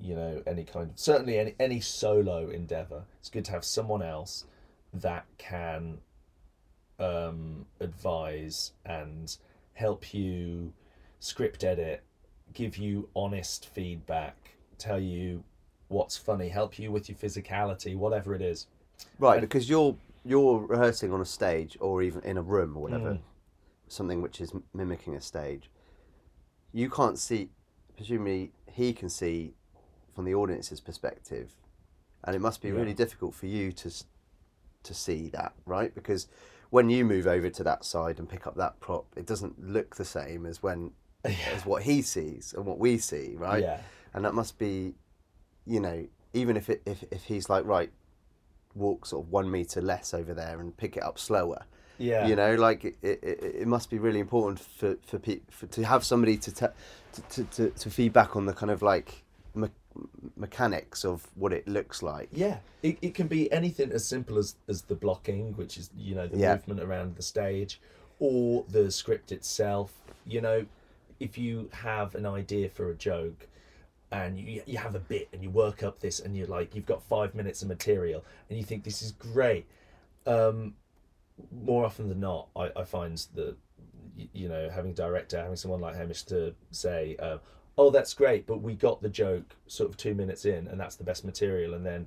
Speaker 2: you know any kind of certainly any any solo endeavor. It's good to have someone else that can um, advise and help you script edit, give you honest feedback, tell you what's funny, help you with your physicality, whatever it is.
Speaker 1: Right,
Speaker 2: And-
Speaker 1: because you're you're rehearsing on a stage or even in a room or whatever,
Speaker 2: Mm.
Speaker 1: something which is mimicking a stage. You can't see. Presumably, he can see from the audience's perspective, and it must be
Speaker 2: Yeah.
Speaker 1: really difficult for you to to see that, right? Because when you move over to that side and pick up that prop, it doesn't look the same as when as what he sees and what we see, right?
Speaker 2: Yeah.
Speaker 1: And that must be, you know, even if it, if if he's like right, walk sort of one meter less over there and pick it up slower.
Speaker 2: Yeah.
Speaker 1: You know, like it, it, it must be really important for for, pe- for to have somebody to, te- to, to to to feedback on the kind of like me- mechanics of what it looks like.
Speaker 2: Yeah, it, it can be anything as simple as, as the blocking, which is you know the
Speaker 1: Yeah.
Speaker 2: movement around the stage, or the script itself. You know, if you have an idea for a joke, and you you have a bit, and you work up this, and you're like you've got five minutes of material, and you think this is great. Um, more often than not, I, I find that you know having a director, having someone like Hamish to say, uh, "Oh, that's great," but we got the joke sort of two minutes in, and that's the best material, and then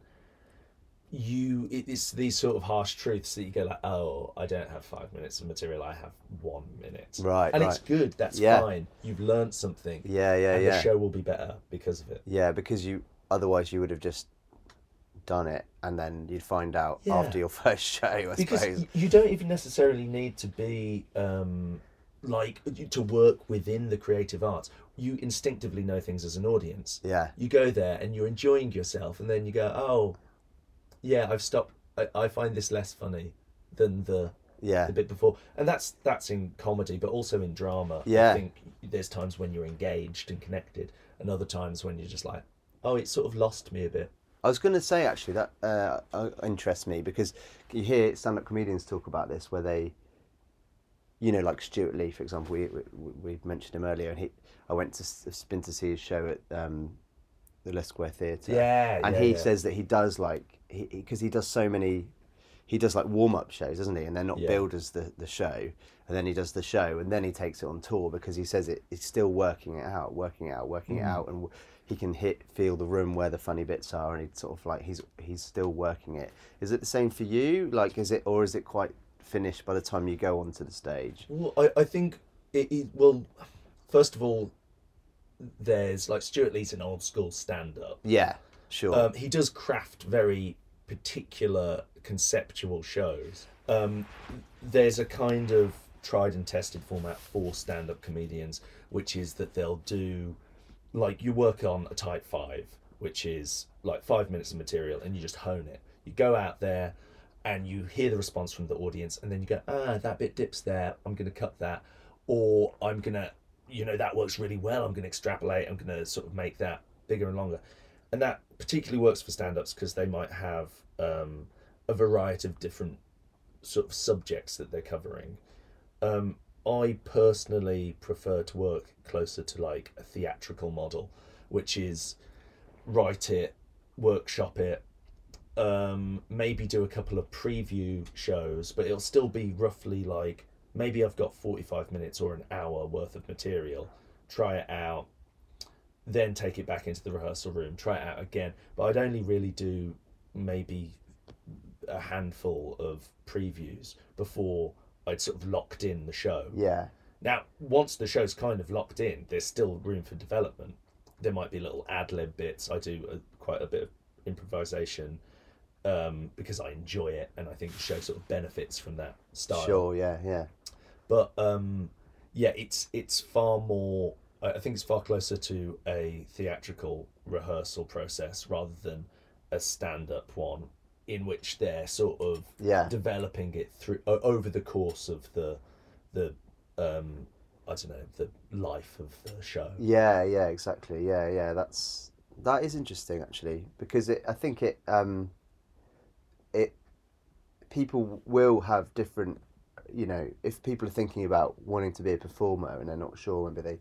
Speaker 2: you, it's these sort of harsh truths that you go like, "Oh, I don't have five minutes of material; I have one minute."
Speaker 1: Right,
Speaker 2: and
Speaker 1: right.
Speaker 2: it's good. That's
Speaker 1: Yeah.
Speaker 2: fine. You've learned something.
Speaker 1: Yeah, yeah,
Speaker 2: and
Speaker 1: yeah.
Speaker 2: the show will be better because of it.
Speaker 1: Yeah, because you otherwise you would have just done it and then you'd find out
Speaker 2: Yeah.
Speaker 1: after your first show, I
Speaker 2: because
Speaker 1: suppose.
Speaker 2: you don't even necessarily need to be um, like to work within the creative arts. You instinctively know things as an audience.
Speaker 1: Yeah.
Speaker 2: You go there and you're enjoying yourself, and then you go, "Oh, yeah, I've stopped. I, I find this less funny than the
Speaker 1: Yeah.
Speaker 2: the bit before." And that's that's in comedy, but also in drama.
Speaker 1: Yeah.
Speaker 2: I think there's times when you're engaged and connected, and other times when you're just like, "Oh, it sort of lost me a bit."
Speaker 1: I was going to say actually that uh, uh, interests me because you hear stand-up comedians talk about this where they, you know, like Stewart Lee, for example. We we, we mentioned him earlier, and he I went to spin to see his show at um, the Leicester Square Theatre.
Speaker 2: Yeah,
Speaker 1: and
Speaker 2: yeah,
Speaker 1: he
Speaker 2: yeah.
Speaker 1: says that he does like he because he, does so many. He does like warm up shows, doesn't he? And they're not
Speaker 2: Yeah.
Speaker 1: billed as the, the show. And then he does the show, and then he takes it on tour because he says it, he's still working it out, working it out, working
Speaker 2: Mm.
Speaker 1: it out, and w- he can hit feel the room where the funny bits are, and he sort of like he's he's still working it. Is it the same for you? Like, is it or is it quite finished by the time you go onto the stage?
Speaker 2: Well, I, I think it, it well. First of all, there's like Stewart Lee's an old school stand up.
Speaker 1: Yeah, sure.
Speaker 2: Um, he does craft very particular conceptual shows. Um, there's a kind of tried and tested format for stand up comedians, which is that they'll do like you work on a tight five, which is like five minutes of material, and you just hone it. You go out there and you hear the response from the audience, and then you go, ah, that bit dips there. I'm going to cut that, or I'm going to, you know, that works really well. I'm going to extrapolate. I'm going to sort of make that bigger and longer, and that particularly works for stand-ups because they might have um, a variety of different sort of subjects that they're covering. Um, I personally prefer to work closer to like a theatrical model, which is write it, workshop it, um, maybe do a couple of preview shows, but it'll still be roughly like maybe I've got 45 minutes or an hour worth of material, try it out, then take it back into the rehearsal room, try it out again. But I'd only really do maybe a handful of previews before I'd sort of locked in the show.
Speaker 1: yeah,
Speaker 2: Now, once the show's kind of locked in, there's still room for development. There might be little ad lib bits. I do a, quite a bit of improvisation um, because I enjoy it, and I think the show sort of benefits from that style.
Speaker 1: sure, yeah, yeah,
Speaker 2: But um, yeah, it's it's far more. I think it's far closer to a theatrical rehearsal process rather than a stand-up one, in which they're sort of
Speaker 1: yeah.
Speaker 2: developing it through over the course of the the um I don't know the life of the show.
Speaker 1: Yeah, yeah, exactly. Yeah, yeah. That's that is interesting actually because it. I think it. Um, it. People will have different. You know, if people are thinking about wanting to be a performer and they're not sure, maybe they,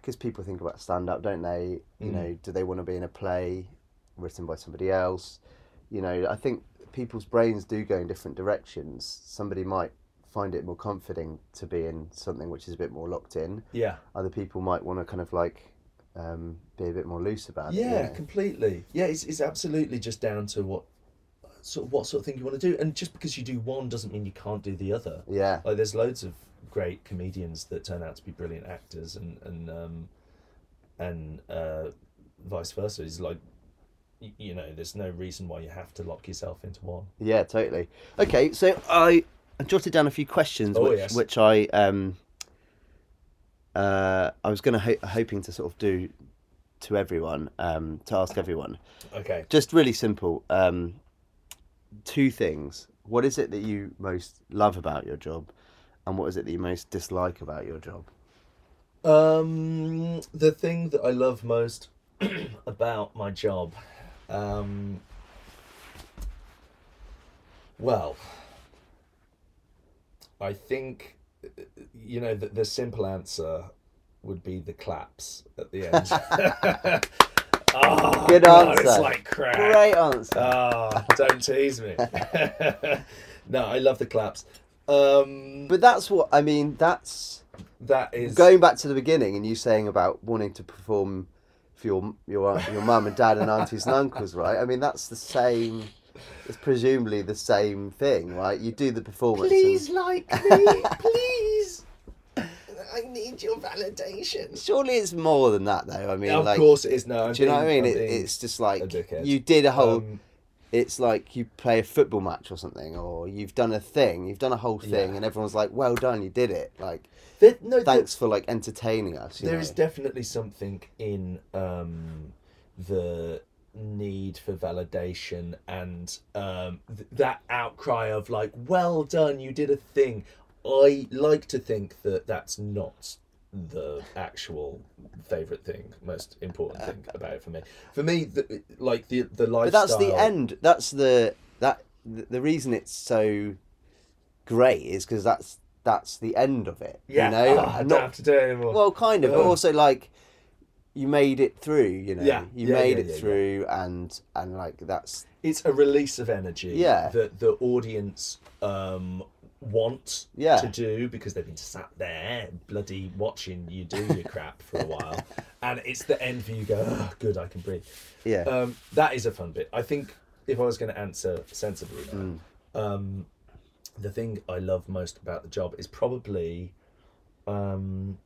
Speaker 1: because people think about stand up, don't they? You
Speaker 2: Mm.
Speaker 1: know, do they want to be in a play written by somebody else? You know, I think people's brains do go in different directions. Somebody might find it more comforting to be in something which is a bit more locked in
Speaker 2: Yeah,
Speaker 1: other people might want to kind of like um, be a bit more loose about it.
Speaker 2: yeah, completely. Yeah, it's it's absolutely just down to what sort of what sort of thing you want to do, and just because you do one doesn't mean you can't do the other.
Speaker 1: Yeah,
Speaker 2: Like there's loads of great comedians that turn out to be brilliant actors and and um, and uh, vice versa. It's like, you know, there's no reason why you have to lock yourself into one.
Speaker 1: Yeah, totally. Okay, so I I jotted down a few questions
Speaker 2: Oh,
Speaker 1: which,
Speaker 2: yes.
Speaker 1: which I um uh I was going to ho- hoping to sort of do to everyone um to ask everyone.
Speaker 2: Okay.
Speaker 1: Just really simple. Um two things. What is it that you most love about your job and what is it that you most dislike about your job?
Speaker 2: Um, the thing that I love most about my job, um, well, I think, you know, the, the simple answer would be the claps at the end. oh,
Speaker 1: Good
Speaker 2: God, It's like crack.
Speaker 1: Great answer.
Speaker 2: Ah, don't tease me. no, I love the claps. Um,
Speaker 1: But that's what I mean, that's
Speaker 2: that is
Speaker 1: going back to the beginning and you saying about wanting to perform for your your your mum and dad and aunties and uncles, right? I mean, that's the same. It's presumably the same thing, right? You do the performance.
Speaker 2: Please
Speaker 1: And,
Speaker 2: like me, please. I need your validation.
Speaker 1: surely it's more than that, though. I mean,
Speaker 2: of
Speaker 1: like,
Speaker 2: course it is. No, I'm
Speaker 1: do you know what I mean? It, it's just like you did a whole.
Speaker 2: Um,
Speaker 1: it's like you play a football match or something, or you've done a thing, you've done a whole thing,
Speaker 2: Yeah.
Speaker 1: and everyone's like, "Well done, you did it!" Like,
Speaker 2: there, no, there-
Speaker 1: thanks for like entertaining us. You
Speaker 2: there
Speaker 1: know?
Speaker 2: is definitely something in um, the need for validation and um, th- that outcry of like, "Well done, you did a thing." I like to think that that's not the actual favorite thing, most important thing about it for me. For me, the, like the the lifestyle.
Speaker 1: But that's the end. That's the that the, reason it's so great is because that's that's the end of it.
Speaker 2: Yeah,
Speaker 1: you know,
Speaker 2: oh, I don't
Speaker 1: not
Speaker 2: have to do it anymore.
Speaker 1: well, kind of, but also like you made it through. You know,
Speaker 2: Yeah,
Speaker 1: you
Speaker 2: yeah,
Speaker 1: made
Speaker 2: yeah,
Speaker 1: it through, and and like that's
Speaker 2: it's a release of energy
Speaker 1: Yeah.
Speaker 2: that the audience um want
Speaker 1: Yeah.
Speaker 2: to do because they've been sat there bloody watching you do your crap for a while. And it's the end for you go oh, good i can breathe.
Speaker 1: Yeah,
Speaker 2: um that is a fun bit. I think if i was going to answer sensibly now, um the thing i love most about the job is probably um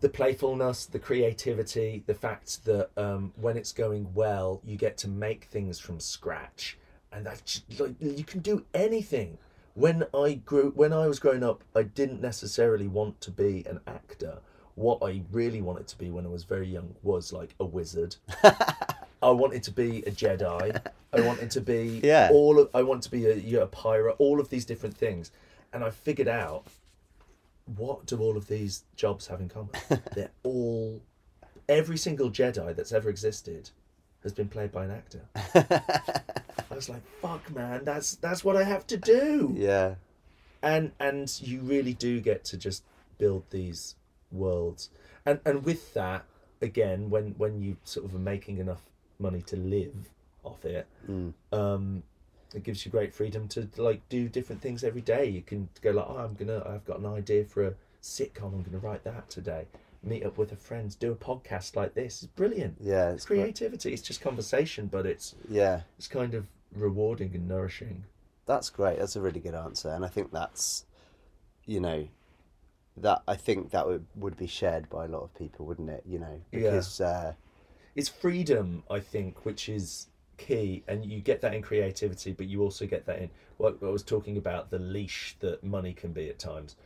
Speaker 2: the playfulness, the creativity, the fact that um, when it's going well, you get to make things from scratch, and that like you can do anything. When I grew, when I was growing up, I didn't necessarily want to be an actor. What I really wanted to be when I was very young was like a wizard. I wanted to be a Jedi. I wanted to be
Speaker 1: Yeah.
Speaker 2: all. Of, I want to be a, yeah, a pirate. All of these different things, and I figured out what do all of these jobs have in common? They're all every single Jedi that's ever existed has been played by an actor. I was like, "Fuck, man, that's that's what I have to do."
Speaker 1: yeah,
Speaker 2: And and you really do get to just build these worlds, and and with that, again, when when you sort of are making enough money to live off it, um, it gives you great freedom to like do different things every day. You can go like, oh, I'm gonna, I've got an idea for a sitcom. I'm gonna write that today. Meet up with a friend, do a podcast like this. It's brilliant.
Speaker 1: yeah,
Speaker 2: It's
Speaker 1: it's great.
Speaker 2: creativity. It's just conversation, but it's
Speaker 1: Yeah,
Speaker 2: it's kind of rewarding and nourishing.
Speaker 1: that's great. That's a really good answer, and I think that's, you know, that I think that would would be shared by a lot of people, wouldn't it? You know,
Speaker 2: Yeah.
Speaker 1: because uh,
Speaker 2: It's freedom, I think, which is key, and you get that in creativity, but you also get that in what I was talking about the leash that money can be at times.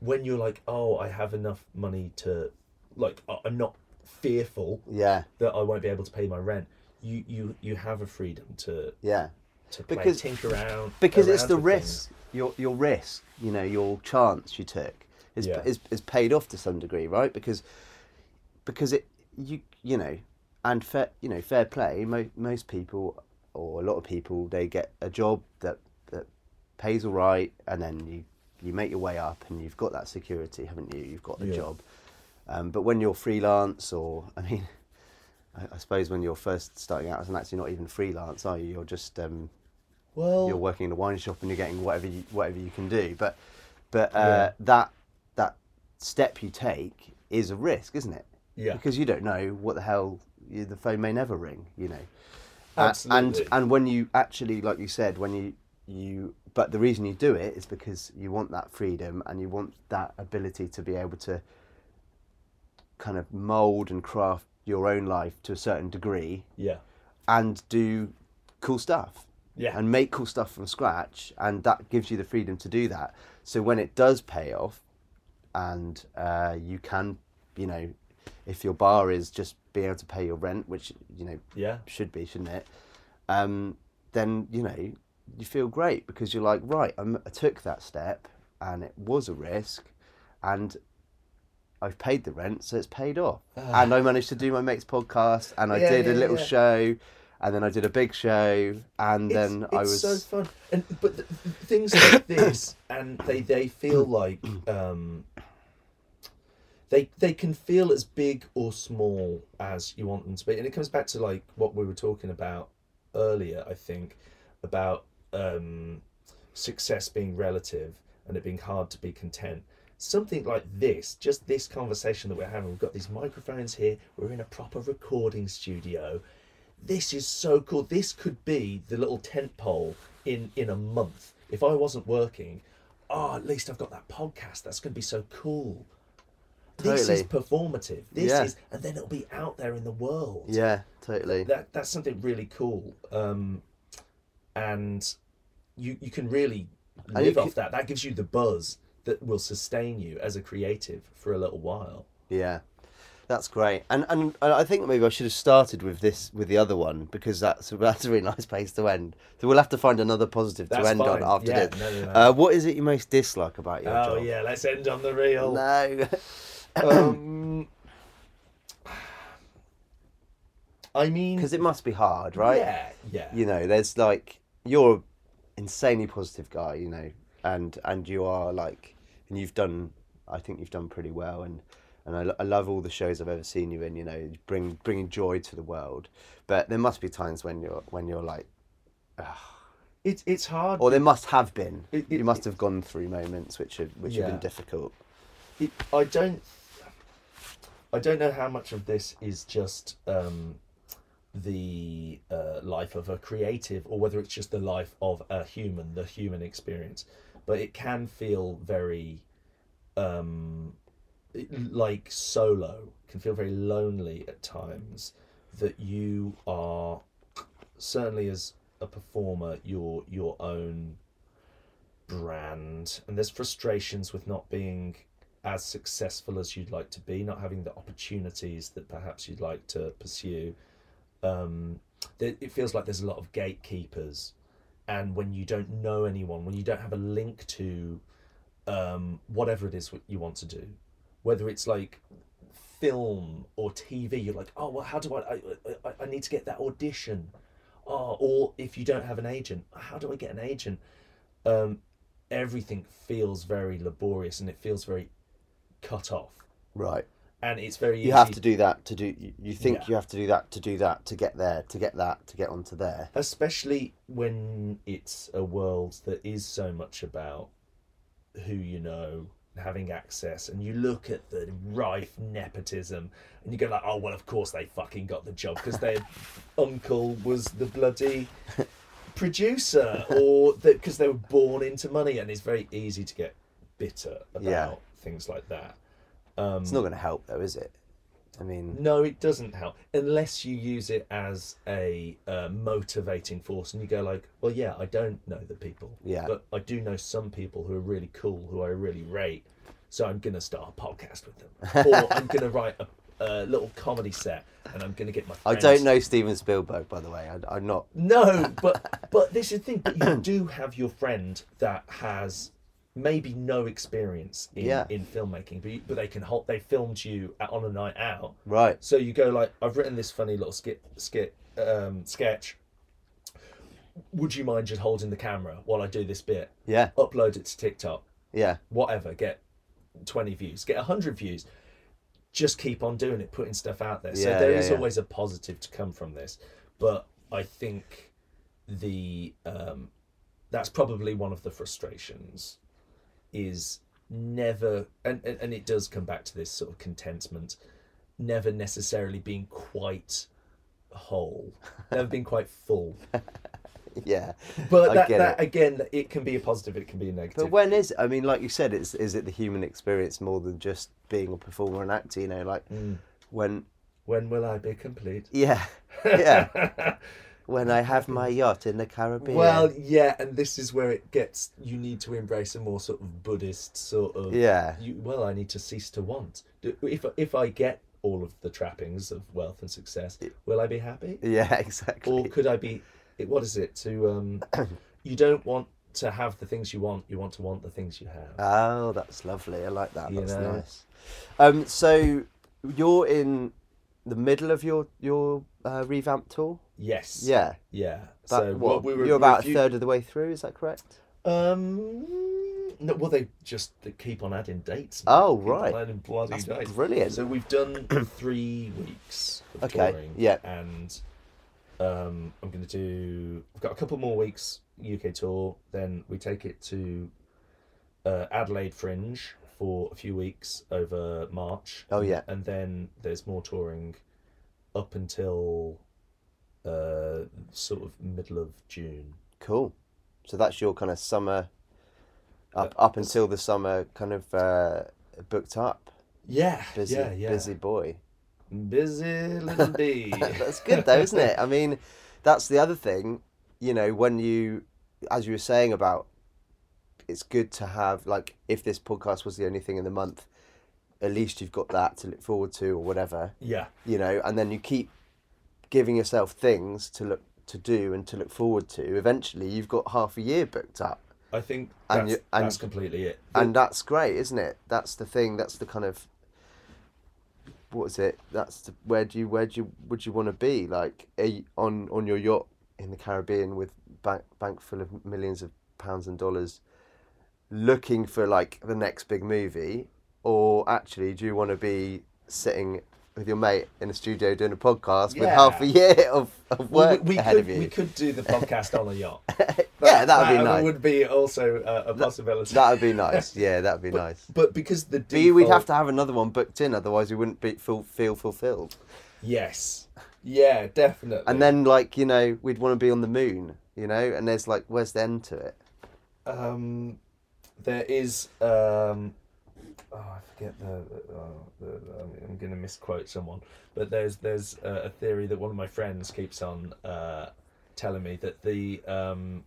Speaker 2: When you're like, oh, I have enough money to, like, I'm not fearful
Speaker 1: yeah,
Speaker 2: that I won't be able to pay my rent. You you you have a freedom to
Speaker 1: yeah.
Speaker 2: to play,
Speaker 1: Because-
Speaker 2: tinker around
Speaker 1: because it's the risk your your risk you know your chance you took is,
Speaker 2: Yeah.
Speaker 1: is is paid off to some degree right because because it you you know and fair you know fair play mo- most people or a lot of people they get a job that that pays all right and then you you make your way up and you've got that security haven't you you've got the
Speaker 2: Yeah.
Speaker 1: job um, but when you're freelance or i mean I, I suppose when you're first starting out as an actor, you're not even freelance, are you? You're just um,
Speaker 2: Well,
Speaker 1: you're working in a wine shop and you're getting whatever you, whatever you can do. But but uh,
Speaker 2: Yeah.
Speaker 1: that that step you take is a risk, isn't it?
Speaker 2: Yeah.
Speaker 1: Because you don't know what the hell you, the phone may never ring. You know.
Speaker 2: Absolutely.
Speaker 1: and and when you actually, like you said, when you you but the reason you do it is because you want that freedom and you want that ability to be able to kind of mold and craft your own life to a certain degree
Speaker 2: Yeah.
Speaker 1: and do cool stuff
Speaker 2: Yeah.
Speaker 1: and make cool stuff from scratch and that gives you the freedom to do that so when it does pay off and uh, you can you know if your bar is just being able to pay your rent which you know
Speaker 2: yeah.
Speaker 1: should be shouldn't it um, then you know you feel great because you're like right I'm, i took that step and it was a risk and I've paid the rent, so it's paid off. and I managed to do my mate's podcast, and I
Speaker 2: Ah. Yeah,
Speaker 1: did a little
Speaker 2: yeah.
Speaker 1: show, and then I did a big show, and then
Speaker 2: it's,
Speaker 1: I
Speaker 2: it's
Speaker 1: was
Speaker 2: so fun and but th- things like this and they they feel like um they they can feel as big or small as you want them to be and it comes back to like what we were talking about earlier i think about um success being relative and it being hard to be content something like this just this conversation that we're having we've got these microphones here we're in a proper recording studio this is so cool. This could be the little tent pole in in a month. If I wasn't working, oh, at least I've got that podcast. That's going to be so cool. This is performative. This
Speaker 1: Yeah.
Speaker 2: is, and then it'll be out there in the world.
Speaker 1: yeah, totally.
Speaker 2: That that's something really cool. Um, and you you can really live off
Speaker 1: c-
Speaker 2: that. That gives you the buzz that will sustain you as a creative for a little while.
Speaker 1: Yeah, that's great. And and I think maybe I should have started with this with the other one because that's that's a really nice place to end. So we'll have to find another positive to
Speaker 2: That's
Speaker 1: end on after
Speaker 2: Yeah,
Speaker 1: this.
Speaker 2: no, no, no.
Speaker 1: Uh, what is it you most dislike about your
Speaker 2: Oh
Speaker 1: job?
Speaker 2: yeah, let's end on the real.
Speaker 1: No.
Speaker 2: um, I mean,
Speaker 1: Because it must be hard, right?
Speaker 2: Yeah, yeah.
Speaker 1: You know, there's like you're an insanely positive guy, you know, and and you are like, and you've done. I think you've done pretty well, and and I, I love all the shows I've ever seen you in. You know, you bring bringing joy to the world. But there must be times when you're when you're like,
Speaker 2: It's it's hard.
Speaker 1: or there must have been.
Speaker 2: It- it-
Speaker 1: you must have gone through moments which have which have been difficult.
Speaker 2: it, I don't. I don't know how much of this is just um, the uh, life of a creative, or whether it's just the life of a human, the human experience. But it can feel very, um, like solo. Can feel very lonely at times. That you are certainly as a performer, your your own brand, and there's frustrations with not being as successful as you'd like to be, not having the opportunities that perhaps you'd like to pursue. Um, it feels like there's a lot of gatekeepers, and when you don't know anyone, when you don't have a link to um, whatever it is you want to do, whether it's like film or TV, you're like, oh well, how do I? I, I, I need to get that audition. Oh, or if you don't have an agent, how do I get an agent? Um, everything feels very laborious and it feels very cut off,
Speaker 1: Right.
Speaker 2: And it's very.
Speaker 1: You have to do that to do. you- You think
Speaker 2: Yeah.
Speaker 1: you have to do that to do that to get there to get that to get onto there.
Speaker 2: especially when it's a world that is so much about who you know having access and you look at the rife nepotism and you go like oh well of course they fucking got the job because their uncle was the bloody producer or because they were born into money and it's very easy to get bitter about
Speaker 1: Yeah.
Speaker 2: things like that um,
Speaker 1: It's not going to help though, is it? I mean,
Speaker 2: no, it doesn't help unless you use it as a uh, motivating force, and you go like, "Well, yeah, I don't know the people,
Speaker 1: Yeah.
Speaker 2: but I do know some people who are really cool, who I really rate, so I'm gonna start a podcast with them, or I'm gonna write a, a little comedy set, and I'm gonna get my.
Speaker 1: I don't know Steven Spielberg, by the way. I, I'm not.
Speaker 2: No, but but this is the thing. But you do have your friend that has maybe no experience in,
Speaker 1: Yeah.
Speaker 2: in filmmaking, but you, but they can hold. They filmed you at- on a night out.
Speaker 1: Right.
Speaker 2: So you go like, I've written this funny little skit, skit, um, sketch. Would you mind just holding the camera while I do this bit?
Speaker 1: Yeah.
Speaker 2: Upload it to TikTok,
Speaker 1: Yeah.
Speaker 2: whatever. Get twenty views, get hundred views. Just keep on doing it, putting stuff out there. So
Speaker 1: Yeah,
Speaker 2: there
Speaker 1: yeah,
Speaker 2: is always a positive to come from this. But I think the um, that's probably one of the frustrations is never and, and it does come back to this sort of contentment never necessarily being quite whole never being quite full
Speaker 1: Yeah.
Speaker 2: but that, that
Speaker 1: it.
Speaker 2: again it can be a positive it can be a negative
Speaker 1: But when is? I mean, like you said, it's is it the human experience more than just being a performer and actor? You know, like
Speaker 2: Mm.
Speaker 1: when
Speaker 2: When will I be complete?
Speaker 1: Yeah, yeah. when I have my yacht in the Caribbean.
Speaker 2: Well, yeah, and this is where it gets. You need to embrace a more sort of Buddhist sort of.
Speaker 1: yeah,
Speaker 2: You, well, I need to cease to want. If if I get all of the trappings of wealth and success, will I be happy?
Speaker 1: yeah, exactly.
Speaker 2: Or could I be? What is it? To um, you don't want to have the things you want. You want to want the things you have.
Speaker 1: Oh, that's lovely. I like that.
Speaker 2: You
Speaker 1: That's
Speaker 2: know?
Speaker 1: nice. Um, so you're in the middle of your your uh, revamp tour.
Speaker 2: Yes.
Speaker 1: Yeah.
Speaker 2: Yeah.
Speaker 1: That,
Speaker 2: so
Speaker 1: what,
Speaker 2: we were,
Speaker 1: you're about a third of the way through. Is that correct?
Speaker 2: Um. No, well, they just they keep on adding dates.
Speaker 1: Oh, right.
Speaker 2: adding bloody
Speaker 1: That's
Speaker 2: dates.
Speaker 1: brilliant.
Speaker 2: So we've done three weeks of
Speaker 1: Okay,
Speaker 2: touring.
Speaker 1: yeah.
Speaker 2: And um, I'm going to do. I've got a couple more weeks UK tour. Then we take it to uh, Adelaide Fringe for a few weeks over March.
Speaker 1: Oh, yeah.
Speaker 2: And then there's more touring up until uh, sort of middle of June.
Speaker 1: Cool. So that's your kind of summer. Up
Speaker 2: Uh,
Speaker 1: up until the summer, kind of uh, booked up.
Speaker 2: Yeah.
Speaker 1: Busy,
Speaker 2: yeah. Yeah.
Speaker 1: busy boy.
Speaker 2: Busy little bee.
Speaker 1: that's good though, isn't it? I mean, that's the other thing. You know, when you, as you were saying about, it's good to have like if this podcast was the only thing in the month, at least you've got that to look forward to or whatever.
Speaker 2: yeah.
Speaker 1: You know, and then you keep giving yourself things to look to do and to look forward to. Eventually, you've got half a year booked up.
Speaker 2: I think
Speaker 1: And
Speaker 2: that's,
Speaker 1: you- and-
Speaker 2: that's completely it.
Speaker 1: and that's great, isn't it? That's the thing. That's the kind of what is it? That's the, where do you where do you would you want to be? Like you on on your yacht in the Caribbean with bank bank full of millions of pounds and dollars, looking for like the next big movie, or actually do you want to be sitting with your mate in a studio doing a podcast with half a year of, of
Speaker 2: Well,
Speaker 1: work
Speaker 2: we, we
Speaker 1: ahead
Speaker 2: could
Speaker 1: of you?
Speaker 2: we could do the podcast on a yacht.
Speaker 1: yeah, that would be nice.
Speaker 2: would be also a, a possibility.
Speaker 1: That would be nice. Yeah, that would be nice.
Speaker 2: but because the
Speaker 1: We, we'd have to have another one booked in, otherwise we wouldn't be feel, feel fulfilled.
Speaker 2: yes, yeah, definitely.
Speaker 1: And then, like you know, we'd want to be on the moon, you know. And there's like, where's the end to it?
Speaker 2: um, there is um, oh, I forget the, oh, the I'm going to misquote someone, but there's there's a, theory that one of my friends keeps on uh, telling me that the um,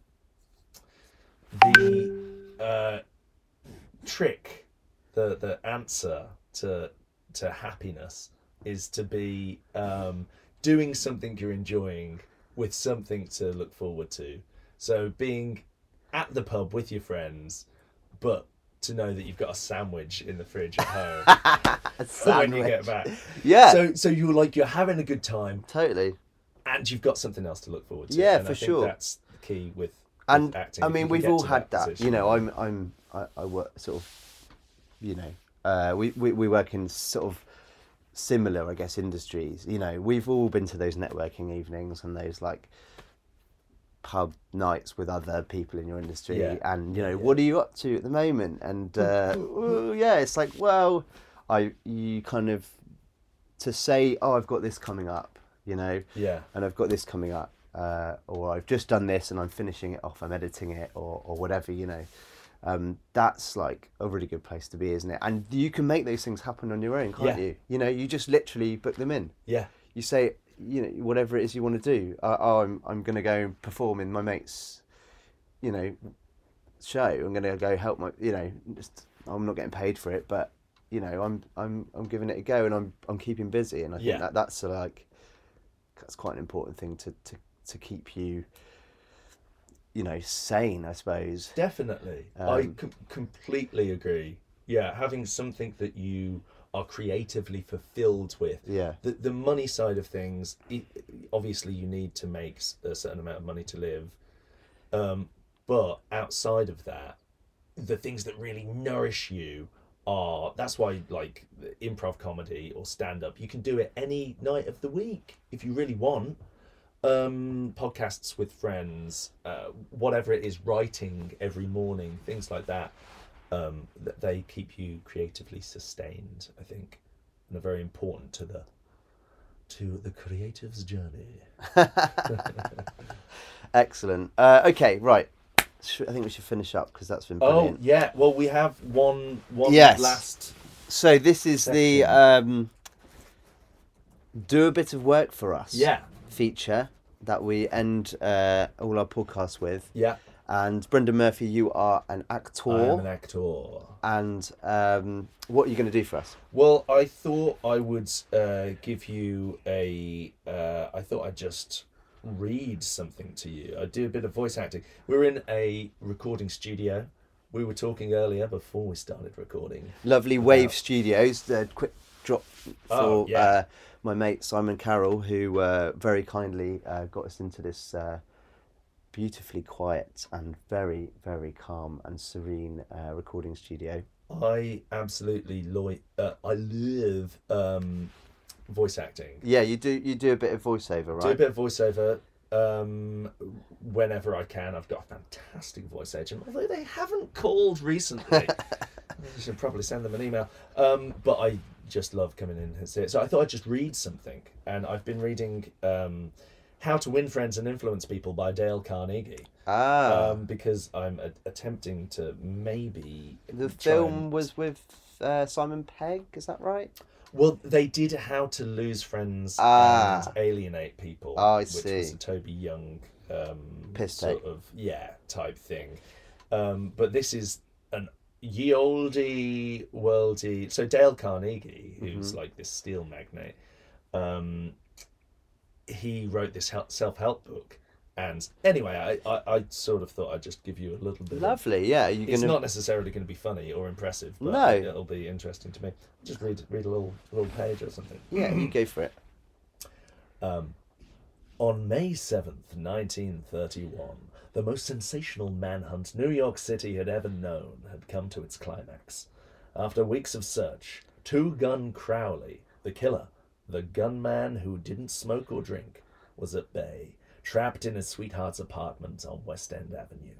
Speaker 2: the uh, trick, the the answer to to happiness is to be um, doing something you're enjoying with something to look forward to. So being at the pub with your friends, but to know that you've got a sandwich in the fridge at home when you get back.
Speaker 1: Yeah,
Speaker 2: So so you're like you're having a good time
Speaker 1: totally.
Speaker 2: and you've got something else to look forward to.
Speaker 1: Yeah,
Speaker 2: and
Speaker 1: for
Speaker 2: I think
Speaker 1: sure.
Speaker 2: That's the key with, with
Speaker 1: And
Speaker 2: acting.
Speaker 1: I mean, we've all had that. You know, I'm I'm I, I work sort of, you know, uh, we, we we work in sort of similar, I guess, industries. You know, we've all been to those networking evenings and those like pub nights with other people in your industry
Speaker 2: Yeah.
Speaker 1: and you know what are you up to at the moment and uh, well, yeah it's like well i you kind of to say oh i've got this coming up you know
Speaker 2: Yeah.
Speaker 1: and I've got this coming up, uh, or I've just done this and I'm finishing it off, I'm editing it, or, or whatever, you know. Um, that's like a really good place to be, isn't it? And you can make those things happen on your own, can't
Speaker 2: Yeah.
Speaker 1: you? You know, you just literally book them in.
Speaker 2: Yeah.
Speaker 1: You say, you know, whatever it is you want to do. Uh, oh, I'm I'm going to go and perform in my mate's, you know, show. I'm going to go help my, you know, just, I'm not getting paid for it, but you know, I'm I'm I'm giving it a go and I'm I'm keeping busy, and I think
Speaker 2: Yeah.
Speaker 1: that that's uh, like that's quite an important thing to to to keep you, you know, sane. I suppose.
Speaker 2: Definitely. I
Speaker 1: Um,
Speaker 2: com- completely agree. Yeah, having something that you are creatively fulfilled with.
Speaker 1: Yeah.
Speaker 2: The, the money side of things, i obviously, you need to make a certain amount of money to live. Um, but outside of that, the things that really nourish you are that's why, like, improv comedy or stand up, you can do it any night of the week if you really want um podcasts with friends uh, whatever it is writing every morning things like that um that they keep you creatively sustained i think and are very important to the to the creative's journey
Speaker 1: Excellent. Uh, okay, right. I think we should finish up because that's been
Speaker 2: oh yeah well we have one one
Speaker 1: Yes.
Speaker 2: last
Speaker 1: So this is the um,
Speaker 3: Do a bit of work for us.
Speaker 2: Yeah.
Speaker 3: Feature that we end uh, all our podcasts with.
Speaker 2: Yeah.
Speaker 3: And Brendan Murphy, you are an actor.
Speaker 2: I am an actor.
Speaker 3: And um, what are you going to do for us?
Speaker 2: Well, I thought I would uh, give you a. Uh, I thought I'd just read something to you. I do a bit of voice acting. We're in a recording studio. We were talking earlier before we started recording.
Speaker 3: Lovely Wave Studios. The quick drop for
Speaker 2: Oh, yeah.
Speaker 3: uh, my mate Simon Carroll, who uh, very kindly uh, got us into this uh, beautifully quiet and very, very calm and serene uh, recording studio.
Speaker 2: I absolutely lo- uh, I love um, voice acting.
Speaker 3: Yeah, you do. You do a bit of voiceover, right?
Speaker 2: Do a bit of voiceover um, whenever I can. I've got a fantastic voice agent, although they haven't called recently. I should probably send them an email. Um, but I just love coming in and see it. So I thought I'd just read something, and I've been reading um, "How to Win Friends and Influence People" by Dale Carnegie.
Speaker 3: ah,
Speaker 2: Um, because I'm a- attempting to maybe
Speaker 3: the film
Speaker 2: and-
Speaker 3: was with uh, Simon Pegg. Is that right?
Speaker 2: Well, they did How to Lose Friends
Speaker 3: Ah.
Speaker 2: and Alienate People.
Speaker 3: Oh, I
Speaker 2: which
Speaker 3: see.
Speaker 2: was a Toby Young um, sort of yeah type thing. Um, but this is an ye olde worldy. So Dale Carnegie, who's
Speaker 3: Mm-hmm.
Speaker 2: like this steel magnate, um, he wrote this self help book. And anyway, I, I, I sort of thought I'd just give you a little bit. Of,
Speaker 3: Lovely. Yeah, you're
Speaker 2: it's
Speaker 3: gonna.
Speaker 2: not necessarily going to be funny or impressive, but
Speaker 3: No.
Speaker 2: it'll be interesting to me. Just read read a little little page or something.
Speaker 3: Yeah, you go for it.
Speaker 2: Um, on May 7th, 1931, the most sensational manhunt New York City had ever known had come to its climax. After weeks of search, Two Gun Crowley, the killer, the gunman who didn't smoke or drink, was at bay, trapped in his sweetheart's apartment on West End Avenue.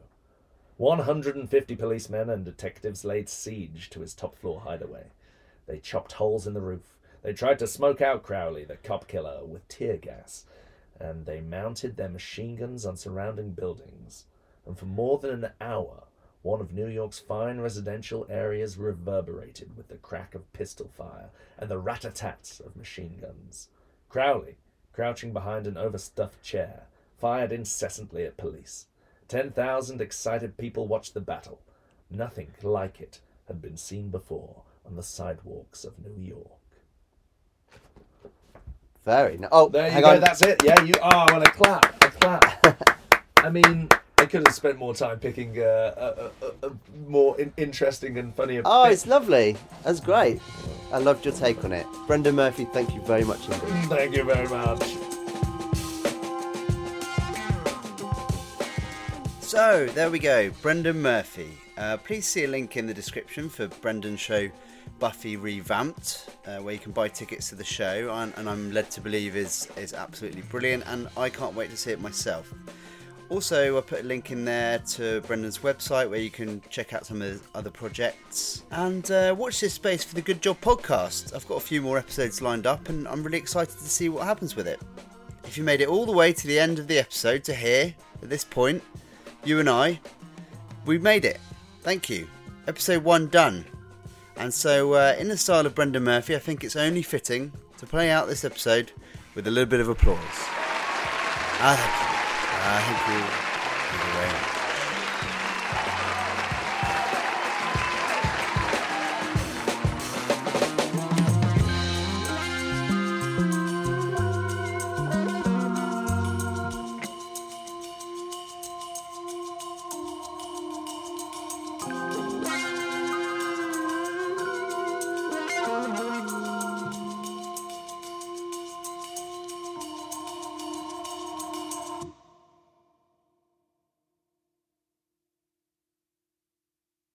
Speaker 2: 150 policemen and detectives laid siege to his top floor hideaway. They chopped holes in the roof. They tried to smoke out Crowley, the cop killer, with tear gas. And they mounted their machine guns on surrounding buildings. And for more than an hour, one of New York's fine residential areas reverberated with the crack of pistol fire and the rat a tats of machine guns. Crowley, crouching behind an overstuffed chair, fired incessantly at police. Ten thousand excited people watched the battle. Nothing like it had been seen before on the sidewalks of New York.
Speaker 3: Very. Oh,
Speaker 2: There you go.
Speaker 3: on.
Speaker 2: That's it. Yeah, you. are. Oh, well, a clap. A clap. I mean, I could have spent more time picking uh, a, a, a, a more in- interesting and funnier.
Speaker 3: Oh,
Speaker 2: bit.
Speaker 3: it's lovely. That's great. I loved your take on it. Brendan Murphy, thank you very much indeed.
Speaker 2: Thank you very much.
Speaker 1: So there we go, Brendan Murphy. Uh, please see a link in the description for Brendan's show Buffy Revamped, uh, where you can buy tickets to the show, and, and I'm led to believe is is absolutely brilliant, and I can't wait to see it myself. Also, I put a link in there to Brendan's website where you can check out some of his other projects and uh, watch this space for the Good Job podcast. I've got a few more episodes lined up, and I'm really excited to see what happens with it. If you made it all the way to the end of the episode to here at this point, you and I, we made it. Thank you. Episode one done. And so, uh, in the style of Brendan Murphy, I think it's only fitting to play out this episode with a little bit of applause. Ah, Ah, thank you.